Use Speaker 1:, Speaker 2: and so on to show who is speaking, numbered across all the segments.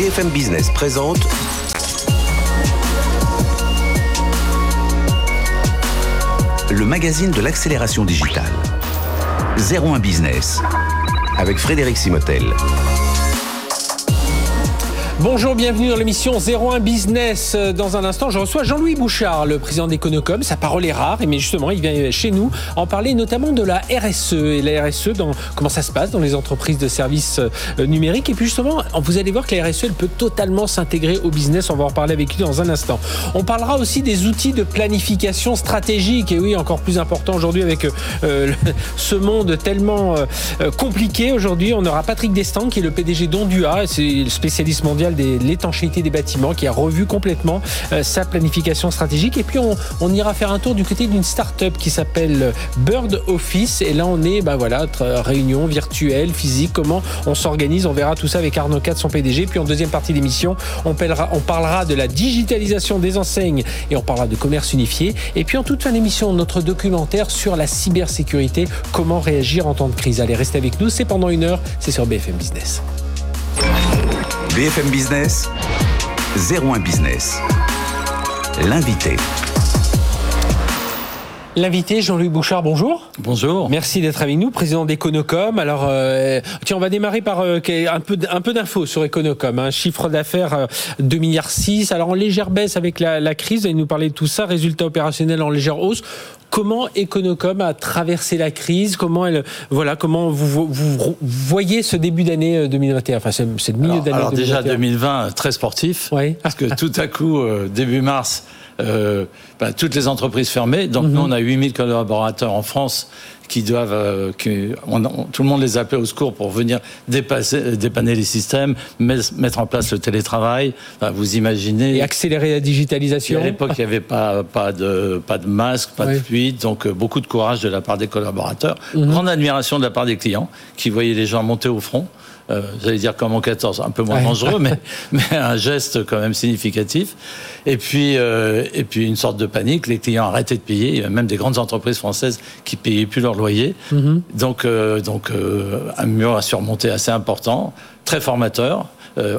Speaker 1: BFM Business présente le magazine de l'accélération digitale. 01 Business avec Frédéric Simotel.
Speaker 2: Bonjour, bienvenue dans l'émission 01 Business. Dans un instant, je reçois Jean-Louis Bouchard, le président d'Econocom. Sa parole est rare, mais justement, il vient chez nous en parler notamment de la RSE. Et la RSE, dans, comment ça se passe dans les entreprises de services euh, numériques? Et puis justement, vous allez voir que la RSE, elle peut totalement s'intégrer au business. On va en reparler avec lui dans un instant. On parlera aussi des outils de planification stratégique. Et oui, encore plus important aujourd'hui avec euh, ce monde tellement euh, compliqué. Aujourd'hui, on aura Patrick Destan, qui est le PDG d'Ondua. C'est le spécialiste mondial de l'étanchéité des bâtiments, qui a revu complètement euh, sa planification stratégique. Et puis on, ira faire un tour du côté d'une start-up qui s'appelle Bird Office. Et là, on est, bah voilà, réunion virtuelle, physique, comment on s'organise? On verra tout ça avec Arnaud Cat, son PDG. Puis en deuxième partie de l'émission, on, on parlera de la digitalisation des enseignes et on parlera de commerce unifié. Et puis en toute fin d'émission, notre documentaire sur la cybersécurité, comment réagir en temps de crise? Allez, restez avec nous, c'est pendant une heure, c'est sur BFM Business.
Speaker 1: BFM Business, 01 Business. L'invité.
Speaker 2: L'invité, Jean-Louis Bouchard, bonjour.
Speaker 3: Bonjour.
Speaker 2: Merci d'être avec nous, président d'Econocom. Alors, euh, tiens, on va démarrer par euh, un peu, un peu d'infos sur Econocom. Un chiffre d'affaires euh, 2 milliards 6. Alors, en légère baisse avec la, la crise, vous allez nous parler de tout ça. Résultat opérationnel en légère hausse. Comment Econocom a traversé la crise? Comment elle, voilà, comment vous, vous voyez ce début d'année 2021 Enfin, c'est le milieu d'année.
Speaker 3: Alors, déjà 2020 très sportif,
Speaker 2: oui.
Speaker 3: parce que tout à coup, euh, début mars, euh, bah, toutes les entreprises fermées. Donc nous, on a 8000 collaborateurs en France qui doivent, euh, qui, on, tout le monde les appelait au secours pour venir dépasser, dépanner les systèmes, mettre en place le télétravail. Enfin, vous imaginez.
Speaker 2: Et accélérer la digitalisation.
Speaker 3: à l'époque, il n'y avait pas, pas de, pas de masque, pas de fuite, donc euh, beaucoup de courage de la part des collaborateurs. Grande admiration de la part des clients qui voyaient les gens monter au front. Euh, j'allais dire comme en 14, un peu moins dangereux, mais, mais un geste quand même significatif. Et puis, euh, et puis une sorte de panique, les clients arrêtaient de payer. Il y a même des grandes entreprises françaises qui payaient plus leur loyer. Mm-hmm. Donc, euh, donc euh, un mur à surmonter assez important, très formateur.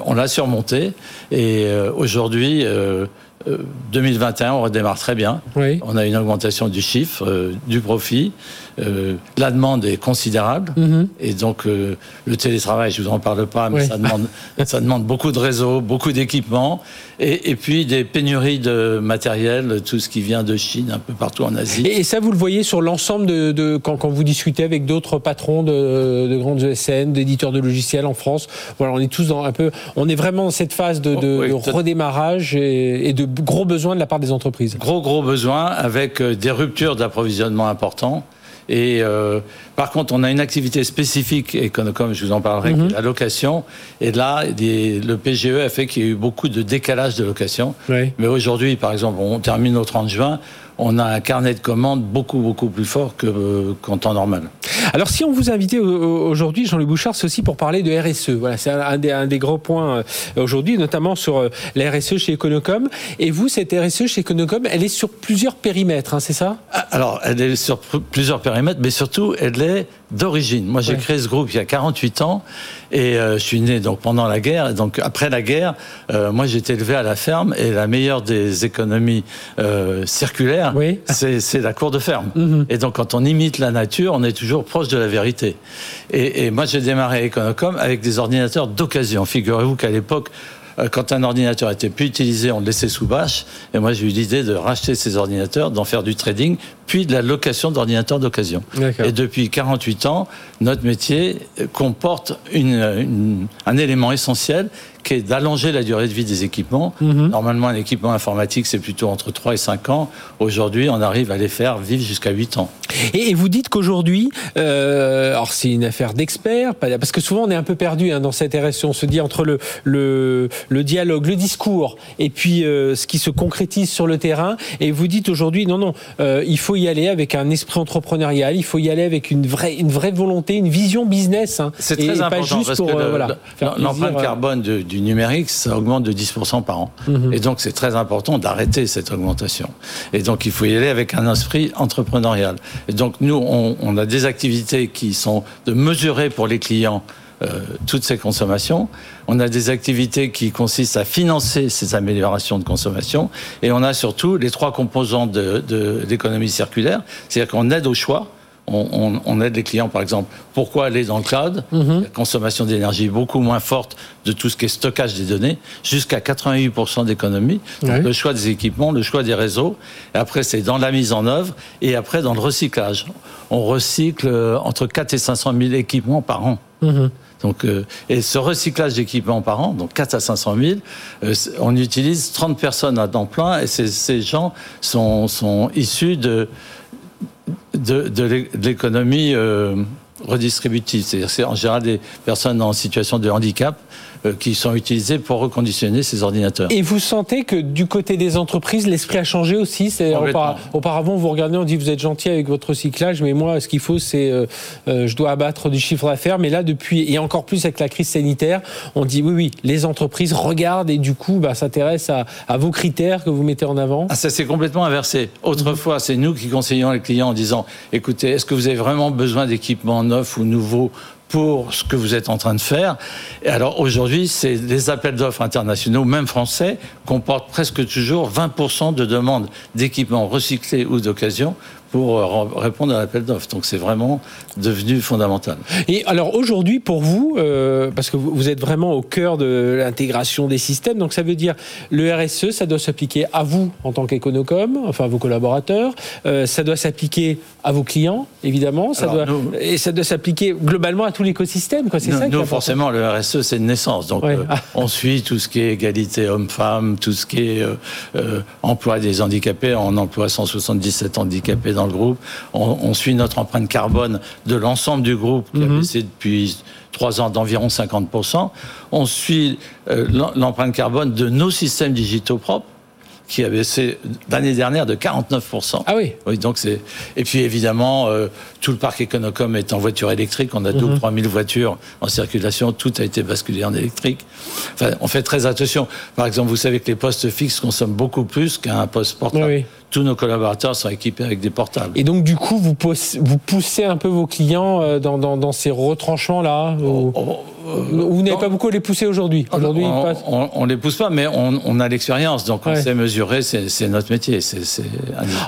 Speaker 3: On l'a surmonté et aujourd'hui. 2021, on redémarre très bien.
Speaker 2: Oui.
Speaker 3: On a une augmentation du chiffre, du profit. Euh, la demande est considérable
Speaker 2: Mhm.
Speaker 3: et donc euh, le télétravail, je vous en parle pas, mais
Speaker 2: Oui.
Speaker 3: ça demande ça demande beaucoup de réseaux, beaucoup d'équipements et, et puis des pénuries de matériel, tout ce qui vient de Chine, un peu partout en Asie.
Speaker 2: Et, et ça, vous le voyez sur l'ensemble de, de- quand, quand vous discutez avec d'autres patrons de, de grandes ESN, d'éditeurs de logiciels en France. Voilà, on est tous dans un peu, on est vraiment dans cette phase de, de-
Speaker 3: Oh, oui,
Speaker 2: de
Speaker 3: peut-être.
Speaker 2: redémarrage et, et de gros besoins de la part des entreprises.
Speaker 3: Gros gros besoin avec euh, des ruptures d'approvisionnement importants. Et euh, par contre, on a une activité spécifique, et comme, comme je vous en parlerai, est la location. Et là, des- le PGE a fait qu'il y a eu beaucoup de décalage de location.
Speaker 2: Oui.
Speaker 3: Mais aujourd'hui, par exemple, on termine au 30 juin, on a un carnet de commandes beaucoup, beaucoup plus fort que, euh, qu'en temps normal.
Speaker 2: Alors, si on vous a invité au- au- aujourd'hui, Jean-Louis Bouchard, c'est aussi pour parler de RSE. Voilà, c'est un, un des, gros points euh, aujourd'hui, notamment sur euh, la RSE chez Econocom. Et vous, cette RSE chez Econocom, elle est sur plusieurs périmètres, hein, c'est ça?
Speaker 3: Ah, Alors, elle est sur plusieurs périmètres, mais surtout, elle est d'origine. Moi, j'ai
Speaker 2: Ouais.
Speaker 3: créé ce groupe il y a 48 ans et euh, je suis né donc pendant la guerre. Et donc, après la guerre, euh, moi, j'ai été élevé à la ferme et la meilleure des économies euh, circulaires,
Speaker 2: Oui.
Speaker 3: c'est la cour de ferme.
Speaker 2: Mhm.
Speaker 3: Et donc, quand on imite la nature, on est toujours proche de la vérité. Et, et moi, j'ai démarré à Econocom avec des ordinateurs d'occasion. Figurez-vous qu'à l'époque, quand un ordinateur était plus utilisé, on le laissait sous bâche. Et moi, j'ai eu l'idée de racheter ces ordinateurs, d'en faire du trading, puis de la location d'ordinateurs d'occasion. Et depuis 48 ans, notre métier comporte une, une- un élément essentiel qui est d'allonger la durée de vie des équipements.
Speaker 2: Mhm.
Speaker 3: Normalement, un équipement informatique, c'est plutôt entre 3 et 5 ans. Aujourd'hui, on arrive à les faire vivre jusqu'à 8 ans.
Speaker 2: Et, vous dites qu'aujourd'hui, euh, alors c'est une affaire d'experts, parce que souvent on est un peu perdu hein, dans cette RSE. On se dit entre le, le, le dialogue, le discours, et puis euh, ce qui se concrétise sur le terrain. Et vous dites aujourd'hui, non, non, euh, il faut y aller avec un esprit entrepreneurial, il faut y aller avec une vraie, une vraie volonté, une vision business. hein,
Speaker 3: C'est très
Speaker 2: et
Speaker 3: important
Speaker 2: pas juste
Speaker 3: parce
Speaker 2: pour
Speaker 3: que
Speaker 2: euh,
Speaker 3: le-
Speaker 2: voilà,
Speaker 3: le-
Speaker 2: faire
Speaker 3: l'empreinte
Speaker 2: euh,
Speaker 3: carbone du numérique, ça augmente de 10% par an.
Speaker 2: Mhm.
Speaker 3: Et donc, c'est très important d'arrêter cette augmentation. Et donc, il faut y aller avec un esprit entrepreneurial. Et donc, nous, on, on a des activités qui sont de mesurer pour les clients toutes ces consommations. On a des activités qui consistent à financer ces améliorations de consommation. Et on a surtout les trois composants de, de l'économie circulaire, c'est-à-dire qu'on aide au choix on, aide les clients, par exemple. Pourquoi aller dans le cloud? Mhm. La consommation d'énergie est beaucoup moins forte de tout ce qui est stockage des données, jusqu'à 88% d'économie. Le choix des équipements, le choix des réseaux. Et après, c'est dans la mise en œuvre et après dans le recyclage. On recycle euh, entre 4 et 500 000 équipements par an. Mhm. Donc, euh, et ce recyclage d'équipements par an, donc 4 à 500 000, euh, on utilise 30 personnes à temps plein et ces, gens sont issus de de, l'économie euh, redistributive. C'est-à-dire en général des personnes en situation de handicap qui sont utilisés pour reconditionner ces ordinateurs.
Speaker 2: Et vous sentez que du côté des entreprises, l'esprit a changé aussi C'est Auparavant, vous regardez, on dit vous êtes gentil avec votre recyclage, mais moi, ce qu'il faut, c'est euh, euh, je dois abattre du chiffre d'affaires. Mais là, depuis, et encore plus avec la crise sanitaire, on dit oui, oui, les entreprises regardent et du coup bah, s'intéressent à, à, vos critères que vous mettez en avant.
Speaker 3: Ah, ça s'est complètement inversé. Autrefois, c'est nous qui conseillons les clients en disant écoutez, est-ce que vous avez vraiment besoin d'équipements neufs ou nouveaux pour ce que vous êtes en train de faire. Et alors aujourd'hui, c'est les appels d'offres internationaux, même français, comportent presque toujours 20% de demandes d'équipements recyclés ou d'occasion pour euh, répondre à l'appel d'offres. Donc c'est vraiment devenu fondamental.
Speaker 2: Et alors aujourd'hui, pour vous, euh, parce que vous êtes vraiment au cœur de l'intégration des systèmes, donc ça veut dire le RSE, ça doit s'appliquer à vous en tant qu'Econocom, enfin à vos collaborateurs, euh, ça doit s'appliquer à vos clients, évidemment, ça doit, et ça doit s'appliquer globalement à tout l'écosystème.
Speaker 3: C'est ça nous, forcément, le RSE, c'est une naissance. Donc on suit tout ce qui est égalité homme-femme, tout ce qui est emploi des handicapés. On emploie 177 handicapés dans le groupe. On, suit notre empreinte carbone de l'ensemble du groupe qui a mhm. baissé depuis trois ans d'environ 50%. On suit euh, l'empreinte carbone de nos systèmes digitaux propres qui a baissé l'année dernière de 49%.
Speaker 2: Ah oui
Speaker 3: Oui, donc c'est... Et puis évidemment, euh, tout le parc Econocom est en voiture électrique. On a 2 ou 3 000 voitures en circulation. Tout a été basculé en électrique. Enfin, on fait très attention. Par exemple, vous savez que les postes fixes consomment beaucoup plus qu'un poste portable. Oui tous nos collaborateurs sont équipés avec des portables.
Speaker 2: Et donc, du coup, vous, vous poussez un peu vos clients euh, dans, dans, ces retranchements-là oh, oh, euh, Vous n'avez pas beaucoup à les pousser aujourd'hui
Speaker 3: Aujourd'hui, on, ne les pousse pas, mais on, a l'expérience, donc on sait mesurer, c'est notre métier.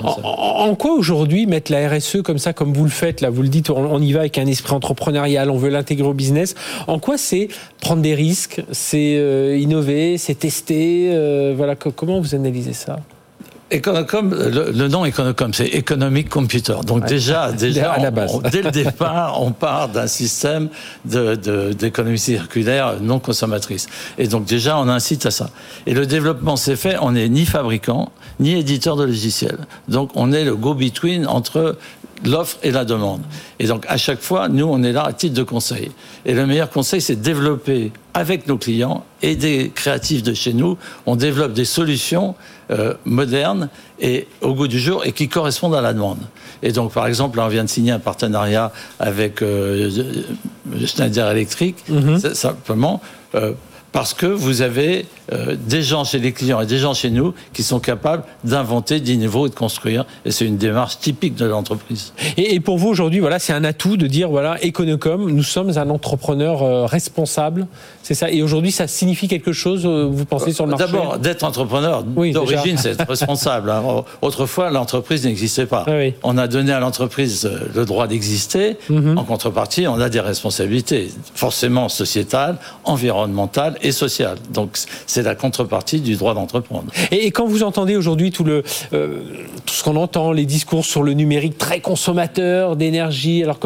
Speaker 2: En, quoi aujourd'hui mettre la RSE comme ça, comme vous le faites, là, vous le dites, on, y va avec un esprit entrepreneurial, on veut l'intégrer au business. En quoi c'est prendre des risques, c'est euh, innover, c'est tester Voilà, comment vous analysez ça?
Speaker 3: Econocom, le, nom Econocom, c'est Economic Computer. Donc déjà, déjà à la base. dès le départ, on part d'un système d'économie de, circulaire non consommatrice. Et donc déjà, on incite à ça. Et le développement s'est fait, on n'est ni fabricant, ni éditeur de logiciels. Donc on est le go-between entre l'offre et la demande. Et donc à chaque fois, nous, on est là à titre de conseil. Et le meilleur conseil, c'est de développer avec nos clients et des créatifs de chez nous, on développe des solutions euh, modernes et au goût du jour et qui correspondent à la demande. Et donc, par exemple, là, on vient de signer un partenariat avec euh, Schneider Electric, mm-hmm. simplement euh, parce que vous avez euh, des gens chez les clients et des gens chez nous qui sont capables d'inventer, d'innover et de construire. Et c'est une démarche typique de l'entreprise.
Speaker 2: Et, pour vous aujourd'hui, voilà, c'est un atout de dire voilà, Econocom, nous sommes un entrepreneur euh, responsable. C'est ça. Et aujourd'hui, ça signifie quelque chose, euh, vous pensez, sur le marché
Speaker 3: D'abord, d'être entrepreneur, d'origine, c'est être responsable. Hein. Autrefois, l'entreprise n'existait pas. On a donné à l'entreprise le droit d'exister. Mhm. En contrepartie, on a des responsabilités, forcément sociétales, environnementales et social. Donc c'est la contrepartie du droit d'entreprendre.
Speaker 2: Et, quand vous entendez aujourd'hui tout, le, euh, tout ce qu'on entend, les discours sur le numérique très consommateur d'énergie, alors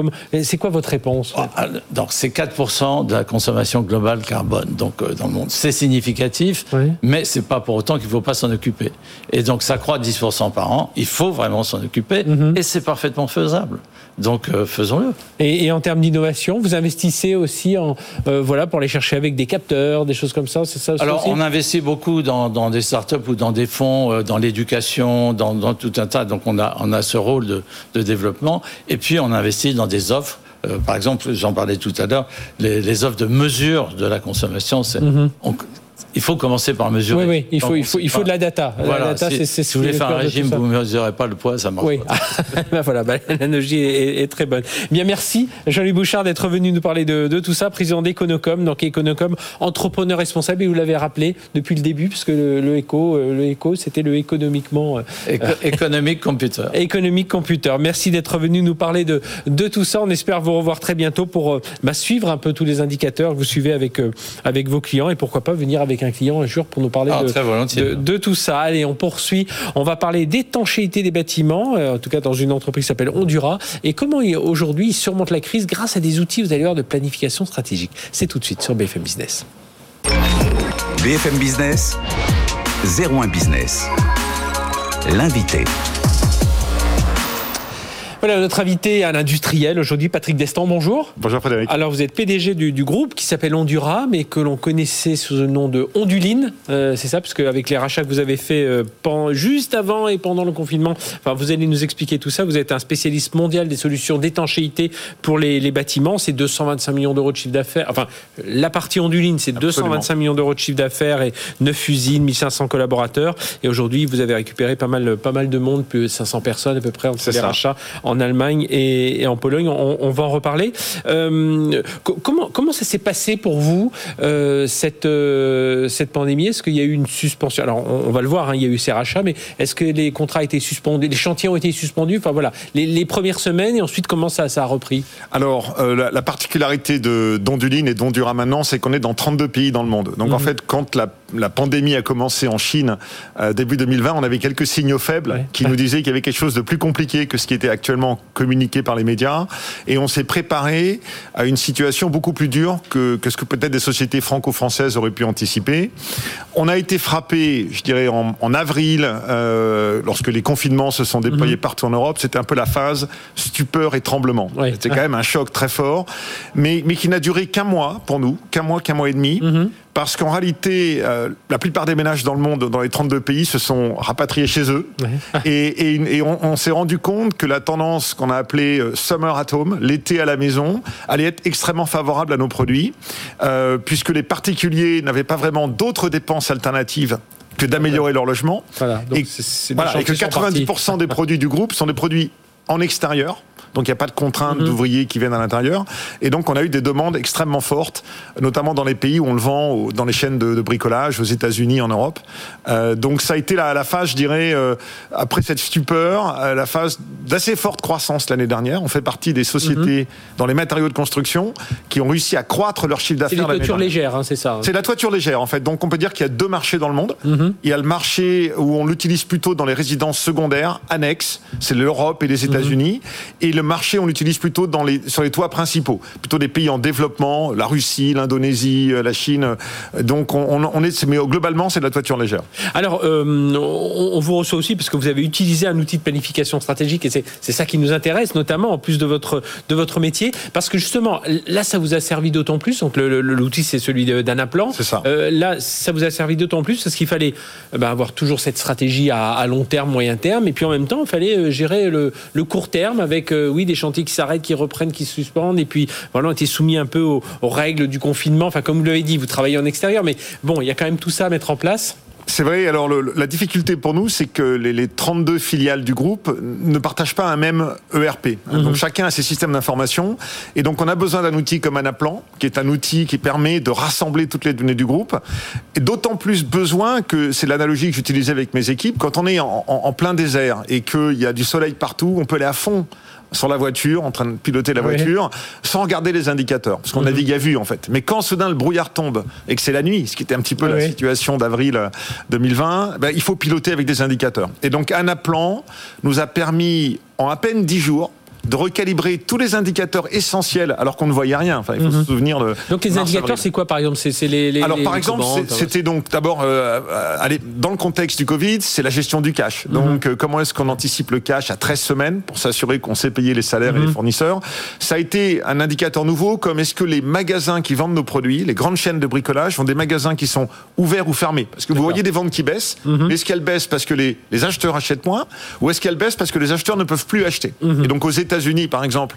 Speaker 2: c'est quoi votre réponse? Ah,
Speaker 3: ah, Donc c'est 4% de la consommation globale carbone donc, euh, dans le monde. C'est significatif, mais c'est pas pour autant qu'il ne faut pas s'en occuper. Et donc ça croît de 10% par an, il faut vraiment s'en occuper, mhm. et c'est parfaitement faisable. Donc euh, faisons-le.
Speaker 2: Et, en termes d'innovation, vous investissez aussi en, voilà, pour aller chercher avec des capteurs, des choses comme ça, c'est ça
Speaker 3: Alors, on investit beaucoup dans, dans, des startups ou dans des fonds, euh, dans l'éducation, dans, dans, tout un tas. Donc, on a, on a ce rôle de, de développement. Et puis, on investit dans des offres. Euh, par exemple, j'en parlais tout à l'heure, les, les, offres de mesure de la consommation, c'est, mm-hmm il faut commencer par mesurer.
Speaker 2: Oui, oui, il faut, il faut, il faut de la data.
Speaker 3: Voilà,
Speaker 2: la data,
Speaker 3: si,
Speaker 2: c'est,
Speaker 3: si vous voulez faire un régime, vous ne mesurez pas le poids, ça marche
Speaker 2: oui.
Speaker 3: pas.
Speaker 2: ben voilà, ben, l'analogie est, est, très bonne. Bien, merci Jean-Louis Bouchard d'être venu nous parler de, de tout ça, président d'Econocom. Donc Econocom, entrepreneur responsable, et vous l'avez rappelé depuis le début, puisque le, le éco, le éco, c'était le économiquement...
Speaker 3: Éco économique computer.
Speaker 2: Économique computer. Merci d'être venu nous parler de, de tout ça. On espère vous revoir très bientôt pour bah, suivre un peu tous les indicateurs que vous suivez avec, avec vos clients et pourquoi pas venir avec un client un jour pour nous parler
Speaker 3: ah,
Speaker 2: de, de, de, tout ça. Allez, on poursuit. On va parler d'étanchéité des bâtiments, euh, en tout cas dans une entreprise qui s'appelle Hondura, et comment aujourd'hui ils surmontent la crise grâce à des outils, vous allez voir, de planification stratégique. C'est tout de suite sur BFM Business.
Speaker 1: BFM Business, 01 Business. L'invité.
Speaker 2: Voilà notre invité à l'industriel aujourd'hui, Patrick Destan, bonjour.
Speaker 4: Bonjour Frédéric.
Speaker 2: Alors vous êtes PDG du, du groupe qui s'appelle Hondura, mais que l'on connaissait sous le nom de Onduline, euh, c'est ça, parce qu'avec les rachats que vous avez fait euh, juste avant et pendant le confinement, enfin vous allez nous expliquer tout ça, vous êtes un spécialiste mondial des solutions d'étanchéité pour les, les bâtiments, c'est 225 millions d'euros de chiffre d'affaires, enfin la partie Onduline c'est 225 millions d'euros de chiffre d'affaires et 9 usines, 1500 collaborateurs, et aujourd'hui vous avez récupéré pas mal, pas mal de monde, plus de 500 personnes à peu près entre les ça. rachats en Allemagne et, et en Pologne. On, on, va en reparler. Euh, comment, comment ça s'est passé pour vous, euh, cette, euh, cette pandémie? Est-ce qu'il y a eu une suspension? Alors, on, on, va le voir, hein, il y a eu ces rachats, mais est-ce que les contrats étaient suspendus Les chantiers ont été suspendus? Enfin, voilà, les, les premières semaines et ensuite, comment ça, ça a repris?
Speaker 4: Alors, la, la, particularité de d'Onduline et d'Hondura maintenant, c'est qu'on est dans 32 pays dans le monde. Donc, mmh. en fait, quand la, la, pandémie a commencé en Chine début 2020, on avait quelques signaux faibles ouais. qui nous disaient qu'il y avait quelque chose de plus compliqué que ce qui était actuellement communiqué par les médias et on s'est préparé à une situation beaucoup plus dure que, que ce que peut-être des sociétés franco-françaises auraient pu anticiper. On a été frappé, je dirais, en, en avril, euh, lorsque les confinements se sont déployés mmh. partout en Europe. C'était un peu la phase stupeur et tremblement.
Speaker 2: Oui.
Speaker 4: C'était quand même un choc très fort, mais, mais qui n'a duré qu'un mois pour nous, qu'un mois, qu'un mois et demi. Mmh parce qu'en réalité, euh, la plupart des ménages dans le monde, dans les 32 pays, se sont rapatriés chez eux. Et, et, et, on, on s'est rendu compte que la tendance qu'on a appelée euh, summer at home, l'été à la maison, allait être extrêmement favorable à nos produits, euh, puisque les particuliers n'avaient pas vraiment d'autres dépenses alternatives que d'améliorer leur logement.
Speaker 2: Voilà,
Speaker 4: et, c est, c est voilà, et que 90% des produits du groupe sont des produits en extérieur donc il n'y a pas de contraintes mmh. d'ouvriers qui viennent à l'intérieur. Et donc on a eu des demandes extrêmement fortes, notamment dans les pays où on le vend, dans les chaînes de, de bricolage, aux États-Unis, en Europe. Euh, donc ça a été la, la phase, je dirais, euh, après cette stupeur, euh, la phase d'assez forte croissance l'année dernière. On fait partie des sociétés mmh. dans les matériaux de construction qui ont réussi à croître leur chiffre d'affaires.
Speaker 2: C'est la toiture légère, hein, c'est ça. Hein.
Speaker 4: C'est la toiture légère, en fait. Donc on peut dire qu'il y a deux marchés dans le monde. Mmh. Il y a le marché où on l'utilise plutôt dans les résidences secondaires, annexes, c'est l'Europe et les États-Unis. Et le marché, on l'utilise plutôt dans les, sur les toits principaux, plutôt des pays en développement, la Russie, l'Indonésie, la Chine. Donc, on, on, est, mais globalement, c'est de la toiture légère.
Speaker 2: Alors, euh, on, vous reçoit aussi parce que vous avez utilisé un outil de planification stratégique et c'est ça qui nous intéresse, notamment en plus de votre, de votre métier, parce que justement, là, ça vous a servi d'autant plus. Donc, l'outil, c'est celui d'Anaplan.
Speaker 4: C'est ça.
Speaker 2: Euh, là, ça vous a servi d'autant plus parce qu'il fallait ben, avoir toujours cette stratégie à, à, long terme, moyen terme, et puis en même temps, il fallait euh, gérer le, le court terme avec, euh, oui, des chantiers qui s'arrêtent, qui reprennent, qui se suspendent, et puis voilà, on était soumis un peu aux, aux règles du confinement. Enfin, comme vous l'avez dit, vous travaillez en extérieur, mais bon, il y a quand même tout ça à mettre en place.
Speaker 4: C'est vrai. Alors le, la difficulté pour nous, c'est que les, les, 32 filiales du groupe ne partagent pas un même ERP. Mmh. Donc chacun a ses systèmes d'information. Et donc on a besoin d'un outil comme Anaplan, qui est un outil qui permet de rassembler toutes les données du groupe. Et d'autant plus besoin que c'est l'analogie que j'utilisais avec mes équipes. Quand on est en, en, en plein désert et qu'il y a du soleil partout, on peut aller à fond sur la voiture, en train de piloter la voiture, sans regarder les indicateurs, parce qu'on mmh. navigue à vue en fait. Mais quand soudain le brouillard tombe et que c'est la nuit, ce qui était un petit peu oui. la situation d'avril 2020, ben, il faut piloter avec des indicateurs. Et donc Anaplan nous a permis en à peine 10 jours de recalibrer tous les indicateurs essentiels alors qu'on ne voyait rien. Enfin, il faut mmh. se souvenir de.
Speaker 2: Donc les indicateurs, c'est quoi par exemple? C'est les, les,
Speaker 4: Alors par exemple, c'était donc d'abord euh, aller dans le contexte du Covid, c'est la gestion du cash. Mmh. Donc euh, comment est-ce qu'on anticipe le cash à 13 semaines pour s'assurer qu'on sait payer les salaires et les fournisseurs? Ça a été un indicateur nouveau, comme est-ce que les magasins qui vendent nos produits, les grandes chaînes de bricolage, ont des magasins qui sont ouverts ou fermés? Parce que vous voyez des ventes qui baissent. Est-ce qu'elles baissent parce que les, les acheteurs achètent moins, ou est-ce qu'elles baissent parce que les acheteurs ne peuvent plus acheter? Et donc aux États États-Unis, par exemple,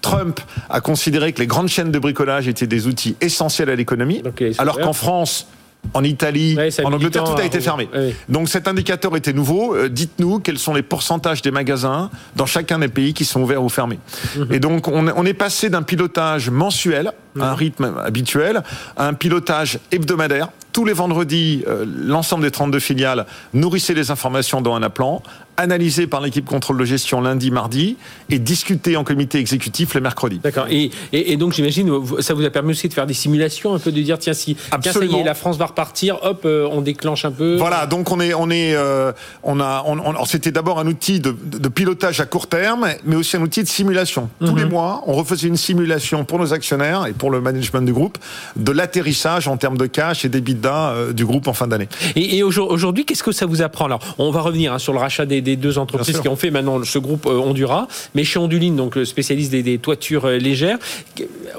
Speaker 4: Trump a considéré que les grandes chaînes de bricolage étaient des outils essentiels à l'économie, okay, alors qu'en France, en Italie, en Angleterre, tout a été fermé. Donc cet indicateur était nouveau. Euh, dites-nous quels sont les pourcentages des magasins dans chacun des pays qui sont ouverts ou fermés. Mhm. Et donc on, est passé d'un pilotage mensuel, à un mhm. rythme habituel, à un pilotage hebdomadaire tous les vendredis, euh, l'ensemble des 32 filiales nourrissaient les informations dans un appelant, analysé par l'équipe contrôle de gestion lundi, mardi, et discuté en comité exécutif le mercredi.
Speaker 2: D'accord. Et, et, donc j'imagine, ça vous a permis aussi de faire des simulations, un peu de dire tiens si tiens, ça y est, la France va repartir, hop, euh, on déclenche un peu.
Speaker 4: Voilà. Donc on est, on est, euh, on a, on, c'était d'abord un outil de, de, pilotage à court terme, mais aussi un outil de simulation. Tous les mhm. mois, on refaisait une simulation pour nos actionnaires et pour le management du groupe de l'atterrissage en termes de cash et d'EBITDA euh, du groupe en fin d'année.
Speaker 2: Et, et aujourd'hui, qu'est-ce que ça vous apprend? Alors, on va revenir hein, sur le rachat des, des deux entreprises qui ont fait maintenant ce groupe euh, Honduras, mais chez Onduline, donc le spécialiste des, des toitures euh, légères.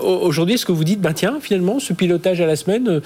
Speaker 2: Aujourd'hui, est-ce que vous dites, ben tiens, finalement, ce pilotage à la semaine